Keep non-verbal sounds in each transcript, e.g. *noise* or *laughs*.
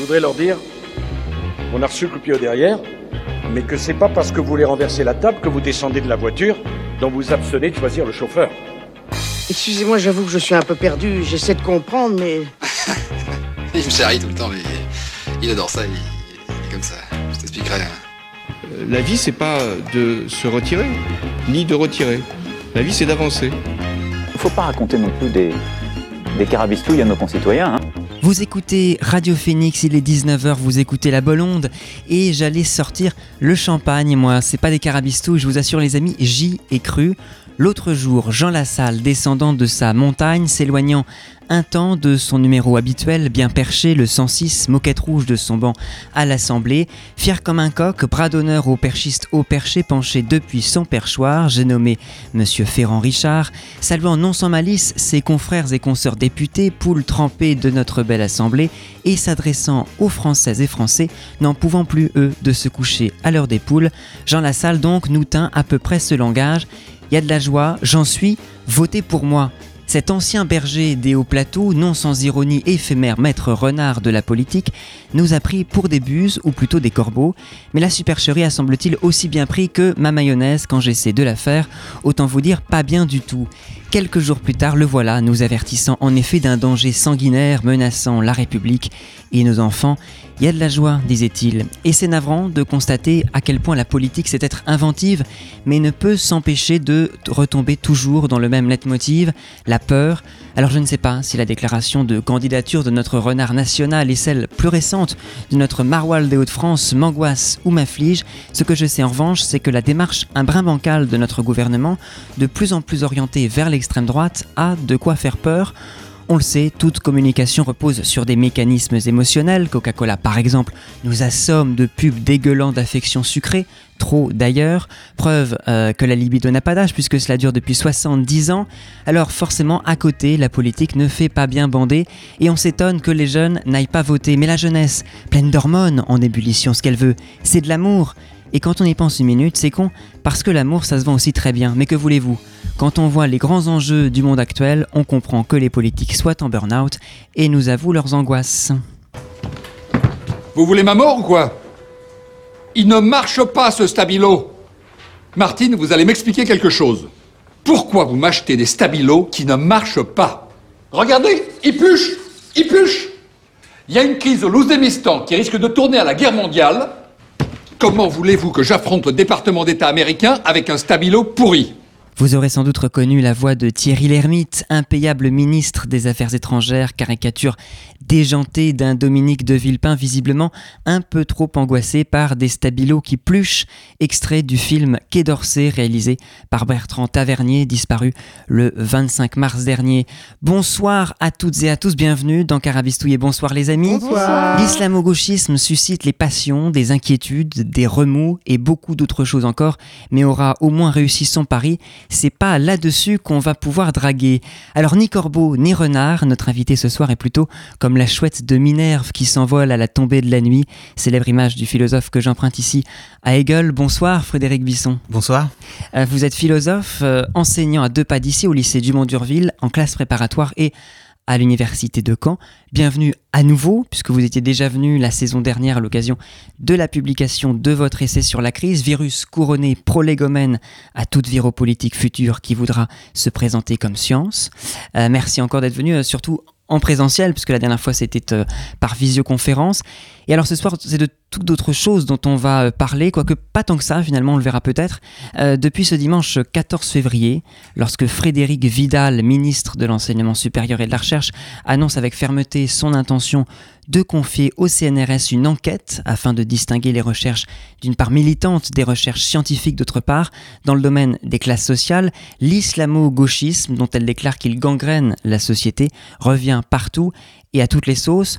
Je voudrais leur dire qu'on a reçu le coup derrière, mais que c'est pas parce que vous voulez renverser la table que vous descendez de la voiture dont vous abstenez de choisir le chauffeur. Excusez-moi, j'avoue que je suis un peu perdu. J'essaie de comprendre, mais. *laughs* il me charrie tout le temps, mais il adore ça, il, est comme ça. Je t'expliquerai. Euh, la vie, c'est pas de se retirer, ni de retirer. La vie, c'est d'avancer. Il faut pas raconter non plus des, des carabistouilles à nos concitoyens. Hein. Vous écoutez Radio Phoenix, il est 19h, vous écoutez La Bolonde et j'allais sortir le champagne, moi. C'est pas des carabistouilles, je vous assure les amis, j'y ai cru. L'autre jour, Jean Lassalle, descendant de sa montagne, s'éloignant un temps de son numéro habituel, bien perché, le 106, moquette rouge de son banc à l'Assemblée, fier comme un coq, bras d'honneur au perchiste haut perché penché depuis son perchoir, j'ai nommé Monsieur Ferrand Richard, saluant non sans malice ses confrères et consoeurs députés, poules trempées de notre belle Assemblée, et s'adressant aux Françaises et Français, n'en pouvant plus eux de se coucher à l'heure des poules, Jean Lassalle donc nous tint à peu près ce langage. Il y a de la joie, j'en suis, votez pour moi. Cet ancien berger des hauts plateaux, non sans ironie éphémère maître renard de la politique, nous a pris pour des buses, ou plutôt des corbeaux, mais la supercherie a semble-t-il aussi bien pris que ma mayonnaise quand j'essaie de la faire, autant vous dire pas bien du tout. Quelques jours plus tard, le voilà, nous avertissant en effet d'un danger sanguinaire menaçant la République et nos enfants. Il y a de la joie, disait-il, et c'est navrant de constater à quel point la politique sait être inventive, mais ne peut s'empêcher de retomber toujours dans le même leitmotiv, la peur. Alors je ne sais pas si la déclaration de candidature de notre renard national et celle plus récente de notre maroilles des Hauts-de-France m'angoisse ou m'afflige. Ce que je sais en revanche, c'est que la démarche un brin bancale de notre gouvernement, de plus en plus orientée vers l'extrême droite, a de quoi faire peur. On le sait, toute communication repose sur des mécanismes émotionnels. Coca-Cola, par exemple, nous assomme de pubs dégueulant d'affections sucrées, trop d'ailleurs. Preuve euh, que la libido n'a pas d'âge puisque cela dure depuis 70 ans. Alors forcément, à côté, la politique ne fait pas bien bander et on s'étonne que les jeunes n'aillent pas voter. Mais la jeunesse, pleine d'hormones, en ébullition, ce qu'elle veut, c'est de l'amour. Et quand on y pense une minute, c'est con, parce que l'amour, ça se vend aussi très bien. Mais que voulez-vous? Quand on voit les grands enjeux du monde actuel, on comprend que les politiques soient en burn-out et nous avouent leurs angoisses. Vous voulez ma mort ou quoi? Il ne marche pas ce stabilo Martine, vous allez m'expliquer quelque chose. Pourquoi vous m'achetez des stabilos qui ne marchent pas? Regardez, ils pluchent Ils pluchent Il y a une crise au Louzémistan qui risque de tourner à la guerre mondiale. Comment voulez-vous que j'affronte le département d'État américain avec un stabilo pourri? Vous aurez sans doute reconnu la voix de Thierry Lhermitte, impayable ministre des Affaires étrangères, caricature déjantée d'un Dominique de Villepin visiblement un peu trop angoissé par des stabilos qui pluchent, extrait du film Quai d'Orsay réalisé par Bertrand Tavernier, disparu le 25 mars dernier. Bonsoir à toutes et à tous, bienvenue dans Carabistouille et bonsoir les amis. L'islamo-gauchisme suscite les passions, des inquiétudes, des remous et beaucoup d'autres choses encore, mais aura au moins réussi son pari c'est pas là-dessus qu'on va pouvoir draguer. Alors ni corbeau ni renard, notre invité ce soir est plutôt comme la chouette de Minerve qui s'envole à la tombée de la nuit, célèbre image du philosophe que j'emprunte ici à Hegel. Bonsoir Frédéric Bisson. Bonsoir. Euh, vous êtes philosophe, euh, enseignant à deux pas d'ici au lycée Dumont d'Urville en classe préparatoire et à l'université de Caen. Bienvenue à nouveau, puisque vous étiez déjà venu la saison dernière à l'occasion de la publication de votre essai sur la crise, virus couronné prolégomène à toute viropolitique future qui voudra se présenter comme science. Euh, merci encore d'être venu, euh, surtout en présentiel, puisque la dernière fois c'était euh, par visioconférence. Et alors ce soir, c'est de toutes d'autres choses dont on va euh, parler, quoique pas tant que ça, finalement, on le verra peut-être. Euh, depuis ce dimanche 14 février, lorsque Frédéric Vidal, ministre de l'Enseignement supérieur et de la Recherche, annonce avec fermeté son intention de confier au CNRS une enquête afin de distinguer les recherches d'une part militante des recherches scientifiques d'autre part, dans le domaine des classes sociales, l'islamo-gauchisme, dont elle déclare qu'il gangrène la société, revient partout et à toutes les sauces.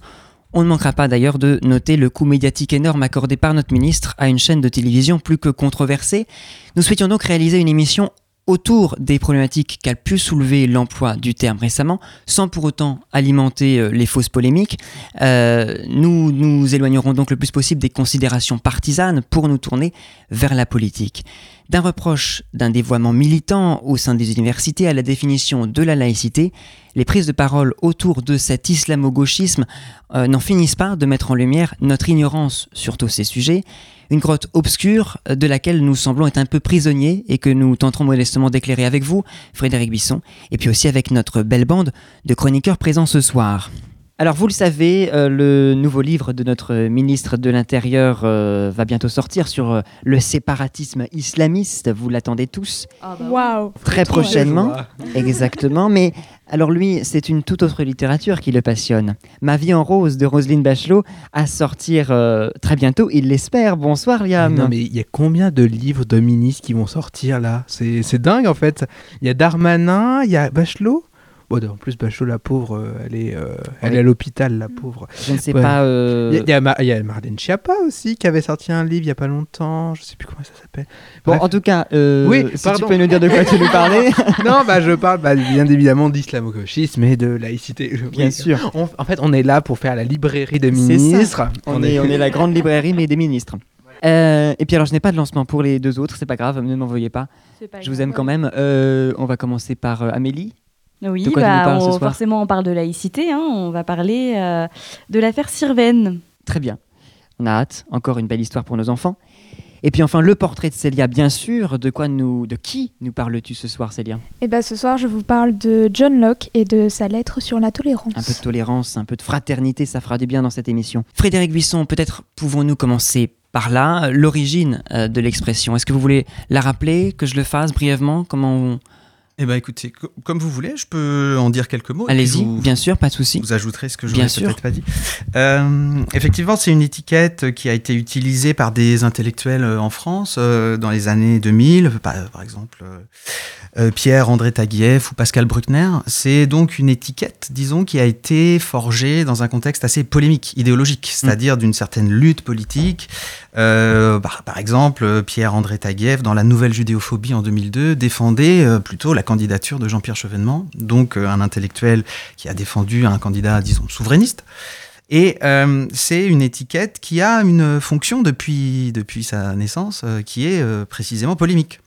On ne manquera pas d'ailleurs de noter le coût médiatique énorme accordé par notre ministre à une chaîne de télévision plus que controversée. Nous souhaitions donc réaliser une émission autour des problématiques qu'a pu soulever l'emploi du terme récemment, sans pour autant alimenter euh, les fausses polémiques. Euh, nous nous éloignerons donc le plus possible des considérations partisanes pour nous tourner vers la politique. D'un reproche d'un dévoiement militant au sein des universités à la définition de la laïcité, les prises de parole autour de cet islamo-gauchisme euh, n'en finissent pas de mettre en lumière notre ignorance sur tous ces sujets, une grotte obscure euh, de laquelle nous semblons être un peu prisonniers et que nous tenterons modestement d'éclairer avec vous, Frédéric Bisson, et puis aussi avec notre belle bande de chroniqueurs présents ce soir. Alors vous le savez, euh, le nouveau livre de notre ministre de l'Intérieur euh, va bientôt sortir sur euh, le séparatisme islamiste. Vous l'attendez tous Waouh très prochainement. Exactement. Mais alors lui, c'est une toute autre littérature qui le passionne. Ma vie en rose de Roselyne Bachelot à sortir euh, très bientôt, il l'espère. Bonsoir Liam. Non, mais il y a combien de livres de ministres qui vont sortir là? C'est c'est dingue en fait. Il y a Darmanin, il y a Bachelot? Bon, en plus, Bachelot, la pauvre, euh, elle est, euh, elle est à l'hôpital, la pauvre. Je ne sais Ouais. pas. euh, Il y a- y, a Ma- il y a Marlène Schiappa aussi qui avait sorti un livre il y a pas longtemps. Je sais plus comment ça s'appelle. Bon, Bref. en tout cas, euh, Oui, si pardon. tu peux nous dire de quoi tu nous parlais. *laughs* non, bah je parle bah, bien évidemment d'islamo-gauchisme et de laïcité. Bien Oui. sûr. On- en fait, on est là pour faire la librairie des C'est ça. ministres. On est, on est la grande librairie, mais des ministres. Euh, et puis alors, je n'ai pas de lancement pour les deux autres, c'est pas grave, ne m'envoyez pas. Je vous aime quand même. Euh, on va commencer par euh, Amélie. Oui, De quoi tu bah, parles on- forcément, on parle de laïcité. hein, on va parler euh, de l'affaire Sirven. Très bien. On a hâte. Encore une belle histoire pour nos enfants. Et puis enfin, le portrait de Célia, bien sûr. De quoi nous, de qui nous parles-tu ce soir, Célia? Et ben ce soir, je vous parle de John Locke et de sa lettre sur la tolérance. Un peu de tolérance, un peu de fraternité, ça fera du bien dans cette émission. Frédéric Buisson, peut-être pouvons-nous commencer par là, l'origine euh, de l'expression? Est-ce que vous voulez la rappeler, que je le fasse brièvement? Comment on... Eh ben écoutez, co- comme vous voulez, je peux en dire quelques mots. Allez-y, bien sûr, pas de souci. Vous ajouterez ce que je Bien sûr. peut-être pas dit. Euh, effectivement, c'est une étiquette qui a été utilisée par des intellectuels euh, en France euh, dans les années 2000, par, par exemple euh, Pierre-André Taguieff ou Pascal Bruckner. C'est donc une étiquette, disons, qui a été forgée dans un contexte assez polémique, idéologique, c'est-à-dire d'une certaine lutte politique. Euh, par, par exemple, euh, Pierre-André Taguieff, dans la nouvelle judéophobie en 2002, défendait euh, plutôt la candidature de Jean-Pierre Chevènement, donc un intellectuel qui a défendu un candidat, disons, souverainiste. Et c'est une étiquette qui a une fonction depuis, sa naissance, qui est précisément polémique.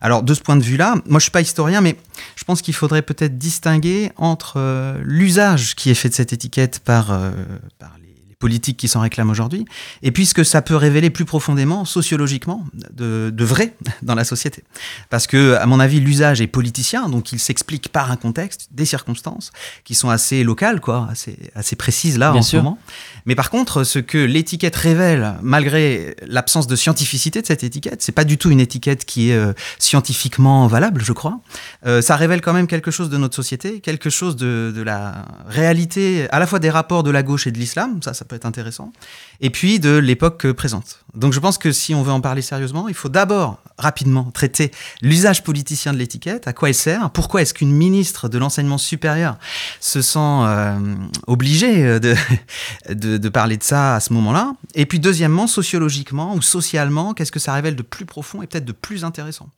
Alors, de ce point de vue-là, moi je suis pas historien, mais je pense qu'il faudrait peut-être distinguer entre l'usage qui est fait de cette étiquette par, euh, par politiques qui s'en réclament aujourd'hui, et puis ce que ça peut révéler plus profondément, sociologiquement, de, de vrai *laughs* dans la société. Parce que, à mon avis, l'usage est politicien, donc il s'explique par un contexte, des circonstances qui sont assez locales, quoi, assez, assez précises là Bien en sûr. ce moment. Mais par contre, ce que l'étiquette révèle, malgré l'absence de scientificité de cette étiquette, c'est pas du tout une étiquette qui est euh, scientifiquement valable, je crois. Euh, ça révèle quand même quelque chose de notre société, quelque chose de, de la réalité, à la fois des rapports de la gauche et de l'islam, ça, ça être intéressant, et puis de l'époque euh, présente. Donc je pense que si on veut en parler sérieusement, il faut d'abord rapidement traiter l'usage politicien de l'étiquette, à quoi elle sert, pourquoi est-ce qu'une ministre de l'enseignement supérieur se sent euh, obligée euh, de, *laughs* parler de ça à ce moment-là. Et puis deuxièmement, sociologiquement ou socialement, qu'est-ce que ça révèle de plus profond et peut-être de plus intéressant?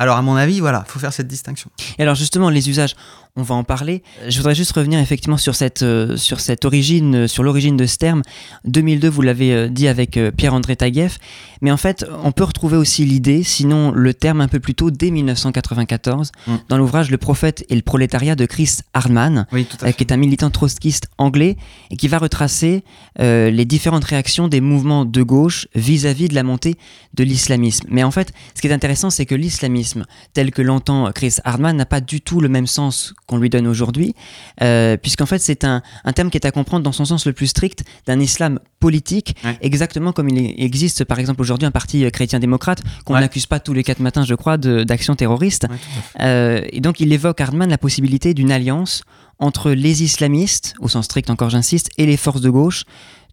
Alors à mon avis, voilà, faut faire cette distinction. Et alors justement, les usages, on va en parler. Je voudrais juste revenir effectivement sur cette, euh, sur cette origine, euh, sur l'origine de ce terme. 2002, vous l'avez euh, dit avec Pierre-André Taguieff. Mais en fait, on peut retrouver aussi l'idée, sinon le terme un peu plus tôt, dès 1994, Mm. dans l'ouvrage Le prophète et le prolétariat de Chris Hardman, Oui, euh, qui est un militant trotskiste anglais et qui va retracer euh, les différentes réactions des mouvements de gauche vis-à-vis de la montée de l'islamisme. Mais en fait, ce qui est intéressant, c'est que l'islamisme, tel que l'entend Chris Hardman, n'a pas du tout le même sens qu'on lui donne aujourd'hui, euh, puisqu'en fait, c'est un, un terme qui est à comprendre dans son sens le plus strict d'un islam politique, Ouais. exactement comme il existe par exemple aujourd'hui un parti euh, chrétien-démocrate qu'on Ouais. n'accuse pas tous les quatre matins, je crois, d'actions terroristes. Ouais. Euh, et donc il évoque Hardman la possibilité d'une alliance entre les islamistes, au sens strict encore j'insiste, et les forces de gauche,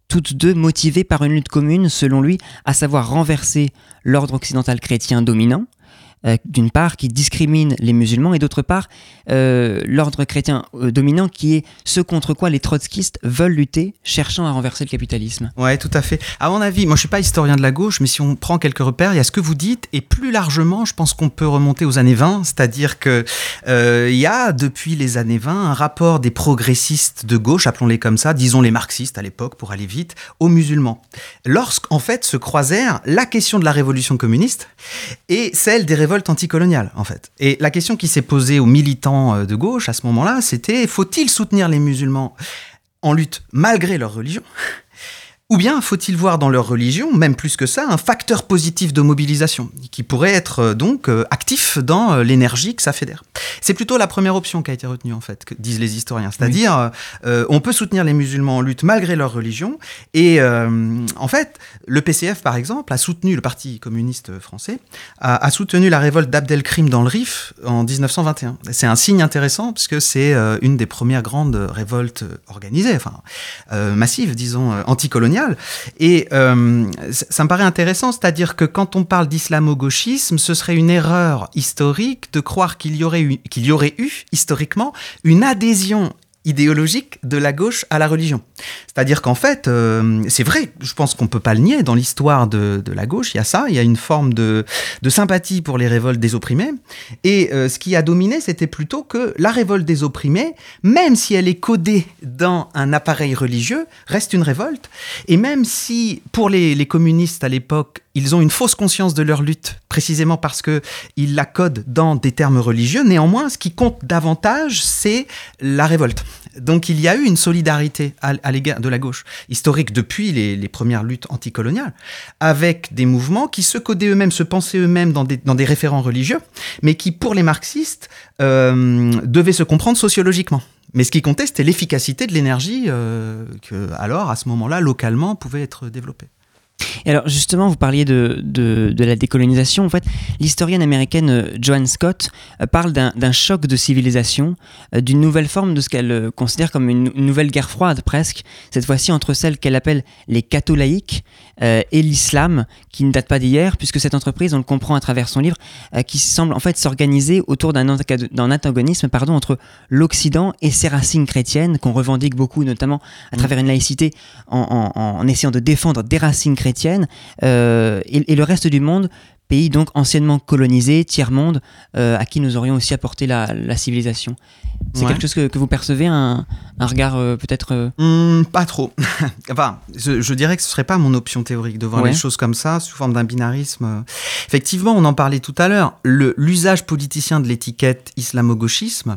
toutes deux motivées par une lutte commune, selon lui, à savoir renverser l'ordre occidental chrétien dominant, euh, d'une part, qui discrimine les musulmans, et d'autre part, euh, l'ordre chrétien euh, dominant, qui est ce contre quoi les trotskistes veulent lutter, cherchant à renverser le capitalisme. Ouais, tout à fait. À mon avis, moi je suis pas historien de la gauche, mais si on prend quelques repères, il y a ce que vous dites, et plus largement, je pense qu'on peut remonter aux années 20, c'est-à-dire que euh, il y a depuis les années 20 un rapport des progressistes de gauche, appelons-les comme ça, disons les marxistes à l'époque pour aller vite, aux musulmans. Lorsqu'en fait se croisèrent la question de la révolution communiste et celle des révoltes anticoloniales en fait. Et la question qui s'est posée aux militants euh, de gauche à ce moment-là, c'était faut-il soutenir les musulmans en lutte malgré leur religion? Ou bien faut-il voir dans leur religion, même plus que ça, un facteur positif de mobilisation, qui pourrait être euh, donc euh, actif dans euh, l'énergie que ça fédère? C'est plutôt la première option qui a été retenue, en fait, que disent les historiens. C'est-à-dire, euh, on peut soutenir les musulmans en lutte malgré leur religion, et euh, en fait, le PCF, par exemple, a soutenu, le Parti communiste français, a, a soutenu la révolte d'Abdelkrim dans le Rif en 1921. C'est un signe intéressant, puisque c'est une des premières grandes révoltes organisées, enfin, euh, massives, disons, euh, Et euh, ça ça me paraît intéressant, c'est-à-dire que quand on parle d'islamo-gauchisme, ce serait une erreur historique de croire qu'il y aurait eu, qu'il y aurait eu historiquement une adhésion idéologique de la gauche à la religion. C'est-à-dire qu'en fait, euh, c'est vrai, je pense qu'on peut pas le nier, dans l'histoire de, la gauche, il y a ça, il y a une forme de, sympathie pour les révoltes des opprimés, et euh, ce qui a dominé, c'était plutôt que la révolte des opprimés, même si elle est codée dans un appareil religieux, reste une révolte, et même si, pour les communistes à l'époque, ils ont une fausse conscience de leur lutte, précisément parce que ils la codent dans des termes religieux. Néanmoins, ce qui compte davantage, c'est la révolte. Donc il y a eu une solidarité à, l'égard de la gauche historique depuis les, premières luttes anticoloniales, avec des mouvements qui se codaient eux-mêmes, se pensaient eux-mêmes dans des, dans des référents religieux, mais qui, pour les marxistes, euh, devaient se comprendre sociologiquement. Mais ce qui comptait, c'était l'efficacité de l'énergie euh, que, alors, à ce moment-là, localement, pouvait être développée. Et alors justement, vous parliez de, de, de la décolonisation. En fait, l'historienne américaine euh, Joanne Scott euh, parle d'un choc de civilisation, euh, d'une nouvelle forme de ce qu'elle considère comme une, une nouvelle guerre froide presque, cette fois-ci entre celles qu'elle appelle les catholaïques euh, et l'islam, qui ne date pas d'hier, puisque cette entreprise, on le comprend à travers son livre, euh, qui semble en fait s'organiser autour d'un antagonisme pardon, entre l'Occident et ses racines chrétiennes, qu'on revendique beaucoup, notamment à travers une laïcité, en, en- en essayant de défendre des racines chrétiennes, euh, et, et le reste du monde, pays donc anciennement colonisé, tiers-monde, euh, à qui nous aurions aussi apporté la, la civilisation. C'est Ouais. quelque chose que, que vous percevez, un, un regard euh, peut-être... euh, Hmm, pas trop. *laughs* enfin, je, je dirais que ce serait pas mon option théorique de voir Ouais. les choses comme ça, sous forme d'un binarisme. Effectivement, on en parlait tout à l'heure. L'usage politicien de l'étiquette islamo-gauchisme,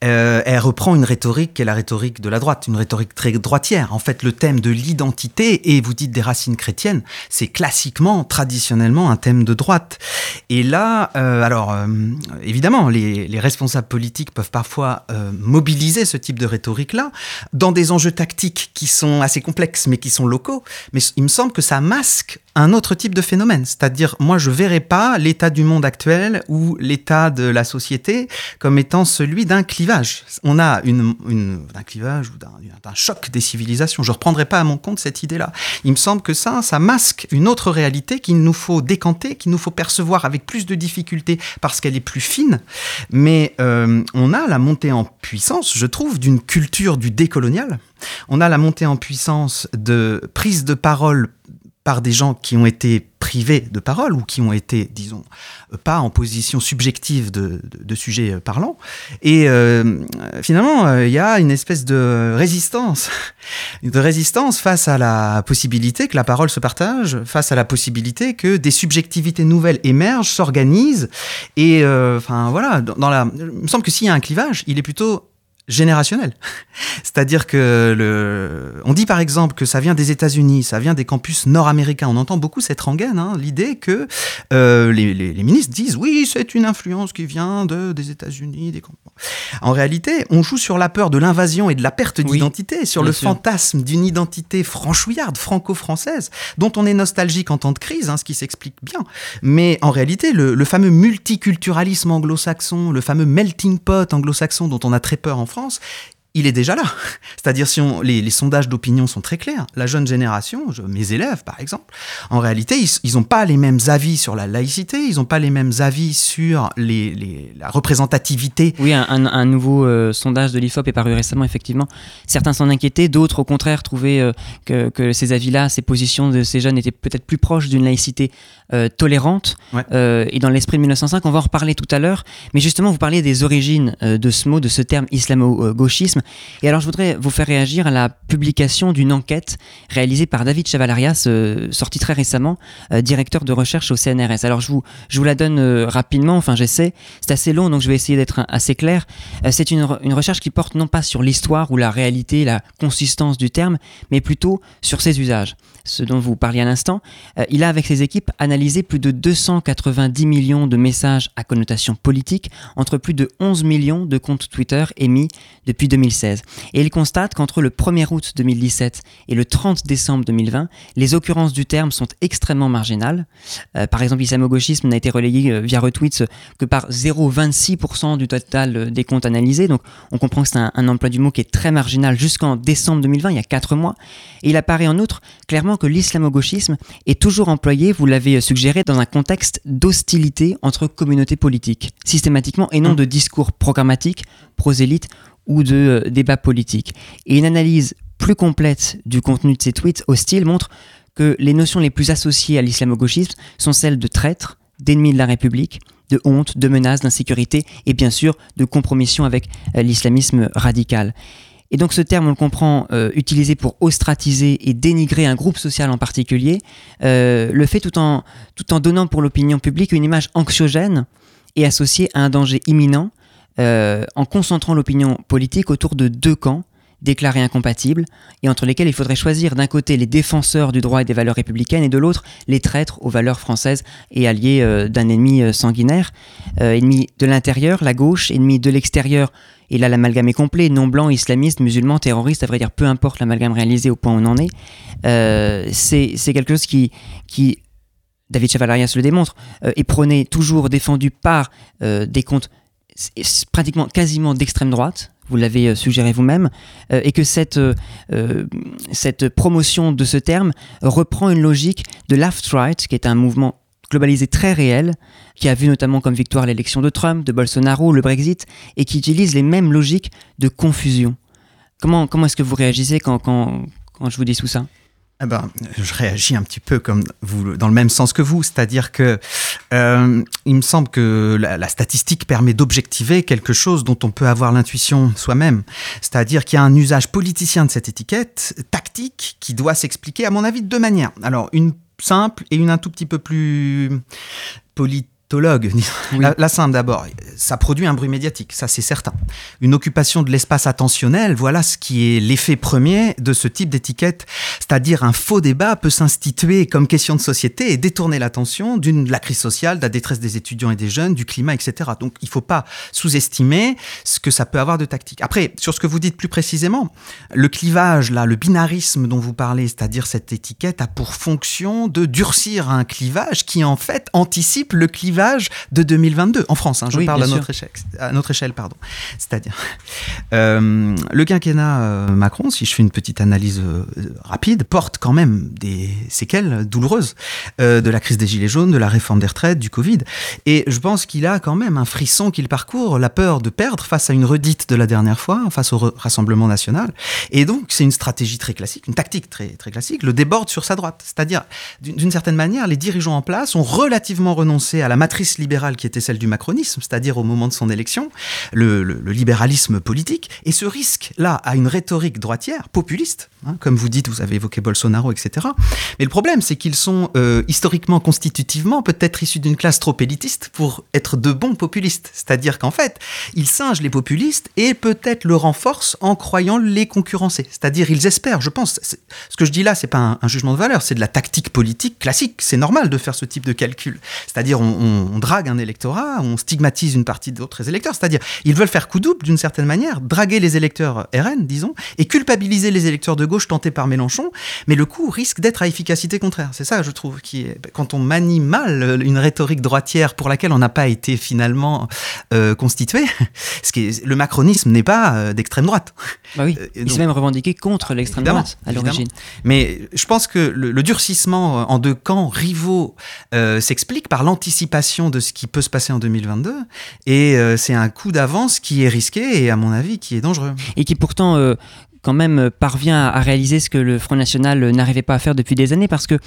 elle reprend une rhétorique qui est la rhétorique de la droite, une rhétorique très droitière. En fait, le thème de l'identité, et vous dites des racines chrétiennes, c'est classiquement, traditionnellement, un thème de droite. Et là, euh, alors, euh, évidemment, les, les responsables politiques peuvent parfois euh, mobiliser ce type de rhétorique-là dans des enjeux tactiques qui sont assez complexes, mais qui sont locaux. Mais il me semble que ça masque un autre type de phénomène. C'est-à-dire, moi, je verrais pas l'état du monde actuel ou l'état de la société comme étant celui d'un clivage. On a une, d'un clivage ou d'un, d'un choc des civilisations. Je reprendrai pas à mon compte cette idée-là. Il me semble que ça, ça masque une autre réalité qu'il nous faut décanter, qu'il nous faut percevoir avec plus de difficulté parce qu'elle est plus fine. Mais euh, on a la montée en puissance, je trouve, d'une culture du décolonial. On a la montée en puissance de prise de parole par des gens qui ont été privés de parole ou qui ont été, disons, euh, pas en position subjective de, de, de sujets euh, parlants. Et euh, finalement, il y a une espèce de résistance, *laughs* de résistance face à la possibilité que la parole se partage, face à la possibilité que des subjectivités nouvelles émergent, s'organisent. Et enfin voilà, dans la, il me semble que s'il y a un clivage, il est plutôt générationnel. *laughs* C'est-à-dire que le, on dit par exemple que ça vient des États-Unis, ça vient des campus nord-américains. On entend beaucoup cette rengaine, hein, l'idée que euh, les, les, les, ministres disent oui, c'est une influence qui vient de, des États-Unis. Des... En réalité, on joue sur la peur de l'invasion et de la perte d'identité, oui, sur le sûr. fantasme d'une identité franchouillarde, franco-française, dont on est nostalgique en temps de crise, hein, ce qui s'explique bien. Mais en réalité, le, le fameux multiculturalisme anglo-saxon, le fameux melting pot anglo-saxon dont on a très peur en France, France il est déjà là. *laughs* C'est-à-dire si on, les, les sondages d'opinion sont très clairs, la jeune génération, je- mes élèves par exemple, en réalité, ils n'ont pas les mêmes avis sur la laïcité, ils n'ont pas les mêmes avis sur les, les- la représentativité. Oui, un, un- un nouveau euh, sondage de l'IFOP est paru récemment, effectivement. Certains s'en inquiétaient, d'autres, au contraire, trouvaient euh, que, que ces avis-là, ces positions de ces jeunes étaient peut-être plus proches d'une laïcité euh, tolérante. Ouais. Et dans l'esprit de 1905, on va en reparler tout à l'heure. Mais justement, vous parliez des origines de ce mot, de ce terme islamo-gauchisme. Et alors, je voudrais vous faire réagir à la publication d'une enquête réalisée par David Chavalarias, euh, sorti très récemment, euh, directeur de recherche au CNRS. Alors, je vous, la donne euh, rapidement, enfin, j'essaie. C'est assez long, donc je vais essayer d'être assez clair. C'est une, une recherche qui porte non pas sur l'histoire ou la réalité, la consistance du terme, mais plutôt sur ses usages. Ce dont vous parliez à l'instant, euh, il a avec ses équipes analysé plus de 290 millions de messages à connotation politique entre plus de 11 millions de comptes Twitter émis depuis 2016. Et il constate qu'entre le 1er août 2017 et le 30 décembre 2020, les occurrences du terme sont extrêmement marginales. Euh, par exemple, l'islamo-gauchisme n'a été relayé euh, via retweets que par 0,26% du total des comptes analysés. Donc on comprend que c'est un, un emploi du mot qui est très marginal jusqu'en décembre 2020, il y a 4 mois. Et il apparaît en outre clairement que l'islamo-gauchisme est toujours employé, vous l'avez euh, suggéré, dans un contexte d'hostilité entre communautés politiques, systématiquement, et non de discours programmatiques, prosélytes ou de euh, débats politiques. Et une analyse plus complète du contenu de ces tweets hostiles montre que les notions les plus associées à l'islamo-gauchisme sont celles de traître, d'ennemi de la République, de honte, de menace, d'insécurité et bien sûr de compromission avec euh, l'islamisme radical. Et donc ce terme, on le comprend, euh, utilisé pour ostratiser et dénigrer un groupe social en particulier, euh, le fait tout en, tout en donnant pour l'opinion publique une image anxiogène et associée à un danger imminent, euh, en concentrant l'opinion politique autour de deux camps déclarés incompatibles et entre lesquels il faudrait choisir d'un côté les défenseurs du droit et des valeurs républicaines et de l'autre les traîtres aux valeurs françaises et alliés euh, d'un ennemi euh, sanguinaire, Euh, ennemi de l'intérieur, la gauche, ennemi de l'extérieur, et là l'amalgame est complet, non blanc, islamiste, musulman, terroriste, à vrai dire peu importe l'amalgame réalisé au point où on en est, c'est quelque chose qui, qui David Chavalarias le démontre, est prôné, toujours défendu par des comptes pratiquement quasiment d'extrême droite, vous l'avez euh, suggéré vous-même, euh, et que cette, euh, cette promotion de ce terme reprend une logique de left-right, qui est un mouvement globalisé très réel, qui a vu notamment comme victoire l'élection de Trump, de Bolsonaro, le Brexit, et qui utilise les mêmes logiques de confusion. Comment, comment est-ce que vous réagissez quand, quand, quand je vous dis tout ça? Eh ben, je réagis un petit peu comme vous, dans le même sens que vous, c'est-à-dire que euh, il me semble que la, la statistique permet d'objectiver quelque chose dont on peut avoir l'intuition soi-même, c'est-à-dire qu'il y a un usage politicien de cette étiquette tactique qui doit s'expliquer, à mon avis, de deux manières. Alors, une simple et une un tout petit peu plus politologue. disons. La, la simple d'abord, ça produit un bruit médiatique, ça c'est certain. Une occupation de l'espace attentionnel, voilà ce qui est l'effet premier de ce type d'étiquette, c'est-à-dire un faux débat peut s'instituer comme question de société et détourner l'attention d'une de la crise sociale, de la détresse des étudiants et des jeunes, du climat, etc. Donc il ne faut pas sous-estimer ce que ça peut avoir de tactique. Après, sur ce que vous dites plus précisément, le clivage, là, le binarisme dont vous parlez, c'est-à-dire cette étiquette a pour fonction de durcir un clivage qui en fait anticipe le clivage de 2022 en France. hein, je Oui, parle à notre, échelle, à notre échelle, pardon. C'est-à-dire euh, le quinquennat euh, Macron, si je fais une petite analyse euh, rapide, porte quand même des séquelles douloureuses de la crise des gilets jaunes, de la réforme des retraites, du Covid. Et je pense qu'il a quand même un frisson qu'il parcourt, la peur de perdre face à une redite de la dernière fois, face au Rassemblement national. Et donc c'est une stratégie très classique, une tactique très très classique, le déborde sur sa droite. C'est-à-dire d'une d'une certaine manière, les dirigeants en place ont relativement renoncé à la matrice libérale qui était celle du macronisme, c'est-à-dire au moment de son élection, le, le- le libéralisme politique, et ce risque-là à une rhétorique droitière, populiste, hein, comme vous dites, vous avez évoqué Bolsonaro, etc. Mais le problème, c'est qu'ils sont euh, historiquement, constitutivement, peut-être issus d'une classe trop élitiste pour être de bons populistes. C'est-à-dire qu'en fait, ils singent les populistes et peut-être le renforcent en croyant les concurrencer. C'est-à-dire, ils espèrent, je pense, ce que je dis là, c'est pas un, un jugement de valeur, c'est de la tactique politique classique. C'est normal de faire ce type de calcul. C'est-à-dire, on, on- on drague un électorat, on stigmatise une partie d'autres électeurs. C'est-à-dire, ils veulent faire coup double d'une certaine manière, draguer les électeurs RN, disons, et culpabiliser les électeurs de gauche tentés par Mélenchon mais le coup risque d'être à efficacité contraire. C'est ça, je trouve, qui est quand on manie mal une rhétorique droitière pour laquelle on n'a pas été finalement euh, constitué. *laughs* Ce qui est, le macronisme n'est pas euh, d'extrême droite. Bah oui, Euh, il donc- s'est même revendiqué contre l'extrême droite à l'origine. Mais je pense que le, le durcissement en deux camps rivaux euh, s'explique par l'anticipation de ce qui peut se passer en 2022. Et euh, c'est un coup d'avance qui est risqué et, à mon avis, qui est dangereux. et qui pourtant euh, quand même euh, parvient à réaliser ce que le Front National euh, n'arrivait pas à faire depuis des années parce que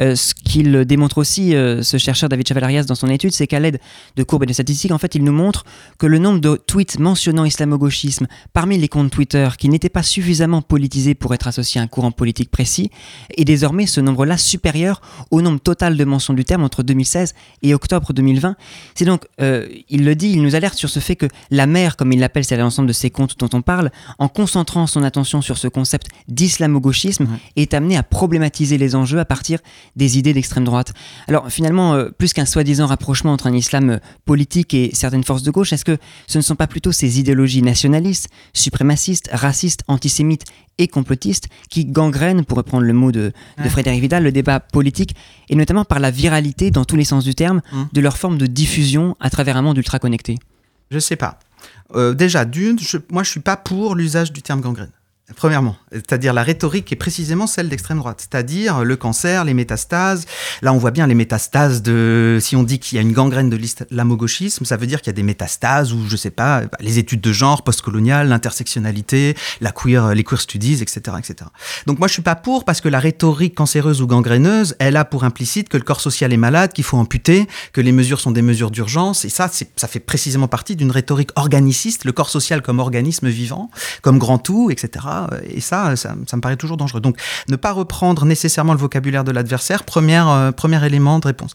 euh, ce qu'il démontre aussi, ce chercheur David Chavalarias dans son étude, c'est qu'à l'aide de courbes et de statistiques, en fait, il nous montre que le nombre de tweets mentionnant islamo-gauchisme parmi les comptes Twitter qui n'étaient pas suffisamment politisés pour être associés à un courant politique précis est désormais ce nombre-là supérieur au nombre total de mentions du terme entre 2016 et octobre 2020. C'est donc, il le dit, il nous alerte sur ce fait que la mer, comme il l'appelle, c'est l'ensemble de ces comptes dont on parle, en concentrant son attention sur ce concept d'islamo-gauchisme, est amené à problématiser les enjeux à partir des idées d'extrême droite. Alors finalement, euh, plus qu'un soi-disant rapprochement entre un islam euh, politique et certaines forces de gauche, est-ce que ce ne sont pas plutôt ces idéologies nationalistes, suprémacistes, racistes, antisémites et complotistes qui gangrènent, pour reprendre le mot de, de Ouais. Frédéric Vidal, le débat politique, et notamment par la viralité, dans tous les sens du terme, Mm. de leur forme de diffusion à travers un monde ultra connecté? Je sais pas. Euh, déjà, d'une, moi, je suis pas pour l'usage du terme gangrène. Premièrement, c'est-à-dire la rhétorique est précisément celle d'extrême droite, c'est-à-dire le cancer, les métastases. Là, on voit bien les métastases de. Si on dit qu'il y a une gangrène de l'islamo-gauchisme, ça veut dire qu'il y a des métastases ou je sais pas, bah, les études de genre postcoloniales, l'intersectionnalité, la queer, les queer studies, etc., etc. Donc moi, je suis pas pour parce que la rhétorique cancéreuse ou gangréneuse, elle a pour implicite que le corps social est malade, qu'il faut amputer, que les mesures sont des mesures d'urgence. Et ça, ça fait précisément partie d'une rhétorique organiciste, le corps social comme organisme vivant, comme grand tout, etc. Et ça, ça, ça me paraît toujours dangereux. Donc, ne pas reprendre nécessairement le vocabulaire de l'adversaire, euh, premier élément de réponse.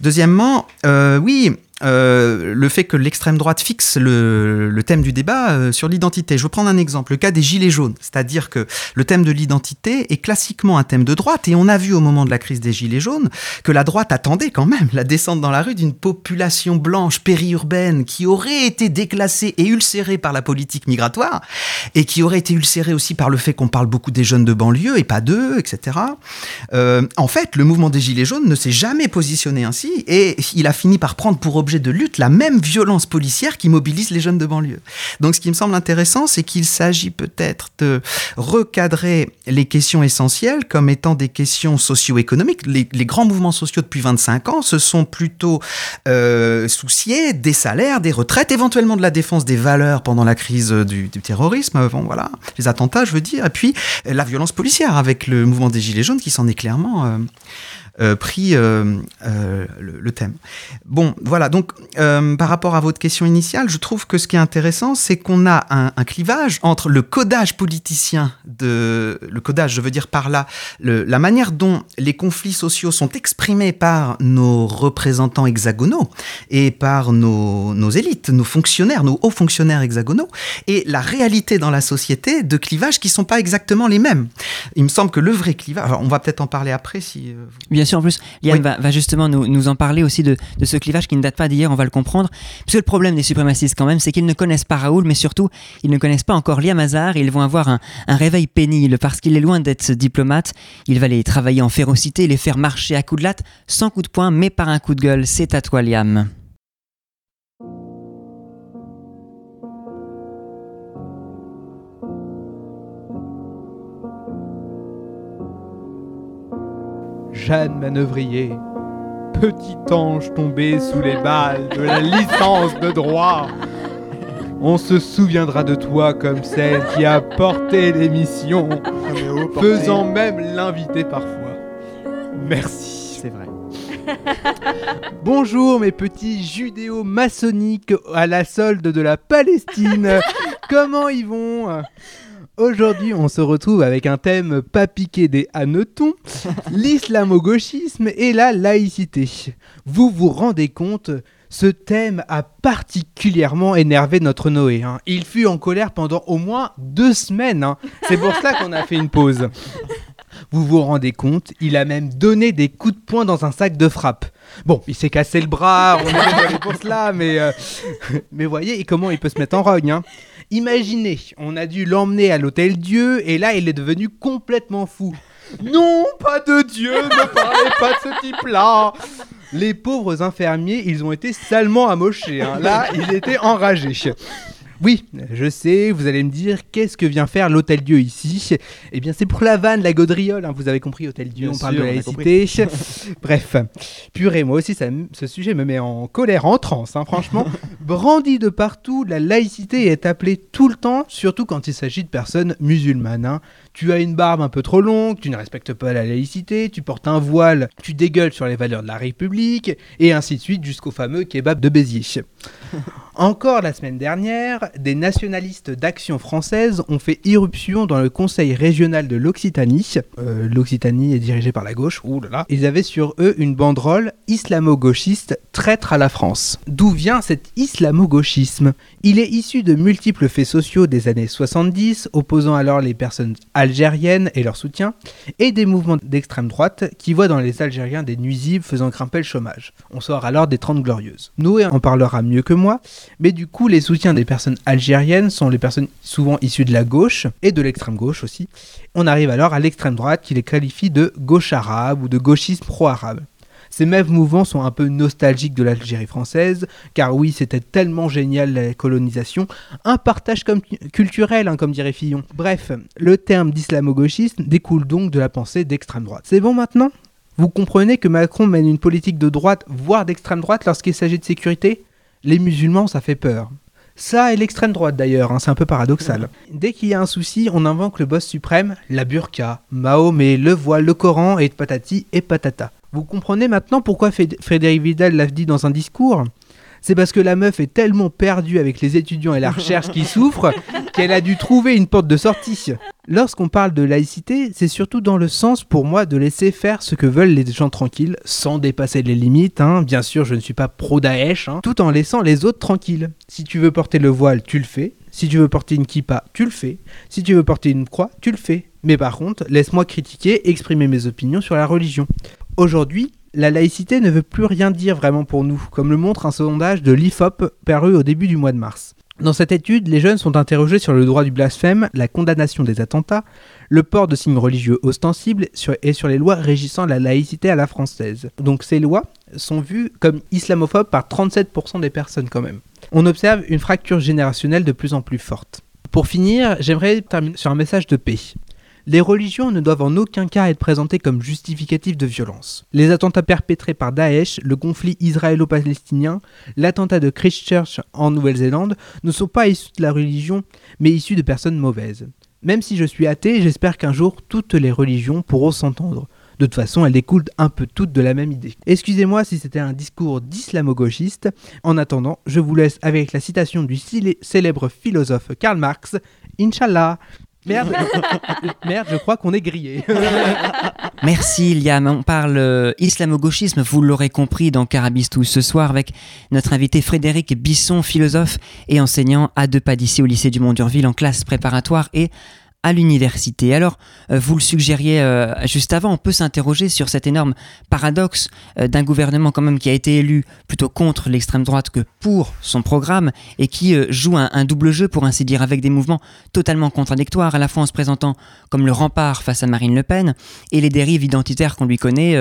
Deuxièmement, euh, oui. Euh, le fait que l'extrême droite fixe le, thème du débat euh, sur l'identité. Je vais prendre un exemple, le cas des gilets jaunes. C'est-à-dire que le thème de l'identité est classiquement un thème de droite et on a vu au moment de la crise des gilets jaunes que la droite attendait quand même la descente dans la rue d'une population blanche périurbaine qui aurait été déclassée et ulcérée par la politique migratoire et qui aurait été ulcérée aussi par le fait qu'on parle beaucoup des jeunes de banlieue et pas d'eux, etc. Euh, en fait, le mouvement des Gilets jaunes ne s'est jamais positionné ainsi et il a fini par prendre pour objet de lutte la même violence policière qui mobilise les jeunes de banlieue. Donc ce qui me semble intéressant, c'est qu'il s'agit peut-être de recadrer les questions essentielles comme étant des questions socio-économiques. Les, grands mouvements sociaux depuis 25 ans se sont plutôt euh, souciés des salaires, des retraites, éventuellement de la défense des valeurs pendant la crise du, terrorisme, bon, voilà, les attentats, je veux dire, et puis la violence policière avec le mouvement des Gilets jaunes qui s'en est clairement euh, pris euh, euh, le, thème. Bon, voilà, donc euh, par rapport à votre question initiale, je trouve que ce qui est intéressant, c'est qu'on a un, clivage entre le codage politicien de... Le codage, je veux dire par là, la manière dont les conflits sociaux sont exprimés par nos représentants hexagonaux et par nos, nos élites, nos fonctionnaires, nos hauts fonctionnaires hexagonaux, et la réalité dans la société de clivages qui sont pas exactement les mêmes. Il me semble que le vrai clivage, alors on va peut-être en parler après si... euh, sûr, en plus, Liane Oui. va, va justement nous, nous en parler aussi de, de ce clivage qui ne date pas d'hier, on va le comprendre. Parce que le problème des suprémacistes, quand même, c'est qu'ils ne connaissent pas Raoul, mais surtout, ils ne connaissent pas encore Liam Hazard et ils vont avoir un, un réveil pénible parce qu'il est loin d'être diplomate. Il va les travailler en férocité, les faire marcher à coups de latte, sans coup de poing, mais par un coup de gueule. C'est à toi, Liam. Jeanne Manœuvrier, petit ange tombé sous les balles de la licence de droit. On se souviendra de toi comme celle qui a porté l'émission, faisant même l'invité parfois. Merci. C'est vrai. Bonjour mes petits judéo-maçonniques à la solde de la Palestine. *laughs* Comment ils vont? Aujourd'hui, on se retrouve avec un thème pas piqué des hannetons, *laughs* l'islamo-gauchisme et la laïcité. Vous vous rendez compte ce thème a particulièrement énervé notre Noé. hein. Il fut en colère pendant au moins deux semaines. hein. C'est pour cela qu'on a fait une pause. Vous vous rendez compte, il a même donné des coups de poing dans un sac de frappe. Bon, il s'est cassé le bras, on est pour cela, mais, euh, *laughs* mais voyez comment il peut se mettre en rogne. hein. Imaginez, on a dû l'emmener à l'hôtel Dieu et là il est devenu complètement fou. Non, pas de Dieu, ne parlez pas de ce type-là. Les pauvres infirmiers, ils ont été salement amochés. hein. Là, ils étaient enragés. Oui, je sais, vous allez me dire, qu'est-ce que vient faire l'Hôtel Dieu ici? Eh bien, c'est pour la vanne, la gaudriole, hein, vous avez compris, Hôtel Dieu, Bien on parle de on a laïcité. *laughs* Bref, purée, moi aussi, ça ce sujet me met en colère, en transe, hein, franchement. *laughs* Brandi de partout, la laïcité est appelée tout le temps, surtout quand il s'agit de personnes musulmanes. hein. Tu as une barbe un peu trop longue, tu ne respectes pas la laïcité, tu portes un voile, tu dégueules sur les valeurs de la République, et ainsi de suite jusqu'au fameux kebab de Béziers. *laughs* Encore la semaine dernière, des nationalistes d'action française ont fait irruption dans le conseil régional de l'Occitanie. Euh, L'Occitanie est dirigée par la gauche. Là. Ils avaient sur eux une banderole islamo-gauchiste traître à la France. D'où vient cet islamo-gauchisme? Il est issu de multiples faits sociaux des années 70, opposant alors les personnes algériennes et leur soutien, et des mouvements d'extrême droite qui voient dans les Algériens des nuisibles faisant grimper le chômage. On sort alors des 30 glorieuses. Noé en parlera mieux que moi, mais du coup les soutiens des personnes algériennes sont les personnes souvent issues de la gauche, et de l'extrême gauche aussi. On arrive alors à l'extrême droite qui les qualifie de gauche arabe ou de gauchisme pro-arabe. Ces mêmes mouvements sont un peu nostalgiques de l'Algérie française, car oui, c'était tellement génial la colonisation, un partage culturel, hein, comme dirait Fillon. Bref, le terme d'islamo-gauchisme découle donc de la pensée d'extrême droite. C'est bon maintenant? Vous comprenez que Macron mène une politique de droite, voire d'extrême droite lorsqu'il s'agit de sécurité? Les musulmans, ça fait peur. Ça et l'extrême droite d'ailleurs, hein, c'est un peu paradoxal. Dès qu'il y a un souci, on invoque le boss suprême, la burqa, Mahomet, le voile, le Coran et patati et patata. Vous comprenez maintenant pourquoi Frédéric Vidal l'a dit dans un discours? C'est parce que la meuf est tellement perdue avec les étudiants et la recherche qui souffrent *laughs* qu'elle a dû trouver une porte de sortie. Lorsqu'on parle de laïcité, c'est surtout dans le sens pour moi de laisser faire ce que veulent les gens tranquilles, sans dépasser les limites. hein. Bien sûr, je ne suis pas pro-Daesh, hein, tout en laissant les autres tranquilles. Si tu veux porter le voile, tu le fais. Si tu veux porter une kippa, tu le fais. Si tu veux porter une croix, tu le fais. Mais par contre, laisse-moi critiquer et exprimer mes opinions sur la religion. Aujourd'hui, la laïcité ne veut plus rien dire vraiment pour nous, comme le montre un sondage de l'IFOP paru au début du mois de mars. Dans cette étude, les jeunes sont interrogés sur le droit du blasphème, la condamnation des attentats, le port de signes religieux ostensibles et sur les lois régissant la laïcité à la française. Donc ces lois sont vues comme islamophobes par 37% des personnes quand même. On observe une fracture générationnelle de plus en plus forte. Pour finir, j'aimerais terminer sur un message de paix. Les religions ne doivent en aucun cas être présentées comme justificatifs de violence. Les attentats perpétrés par Daesh, le conflit israélo-palestinien, l'attentat de Christchurch en Nouvelle-Zélande ne sont pas issus de la religion, mais issus de personnes mauvaises. Même si je suis athée, j'espère qu'un jour toutes les religions pourront s'entendre. De toute façon, elles découlent un peu toutes de la même idée. Excusez-moi si c'était un discours d'islamo-gauchiste. En attendant, je vous laisse avec la citation du célèbre philosophe Karl Marx Inch'Allah. Merde, *laughs* merde, je crois qu'on est grillé. *laughs* Merci Liam, on parle euh, islamo-gauchisme, vous l'aurez compris dans Carabistou ce soir avec notre invité Frédéric Bisson, philosophe et enseignant à deux pas d'ici au lycée du Mont-Durville en classe préparatoire et à l'université. Alors, euh, vous le suggériez euh, juste avant, on peut s'interroger sur cet énorme paradoxe euh, d'un gouvernement quand même qui a été élu plutôt contre l'extrême droite que pour son programme et qui joue un, double jeu pour ainsi dire avec des mouvements totalement contradictoires, à la fois en se présentant comme le rempart face à Marine Le Pen et les dérives identitaires qu'on lui connaît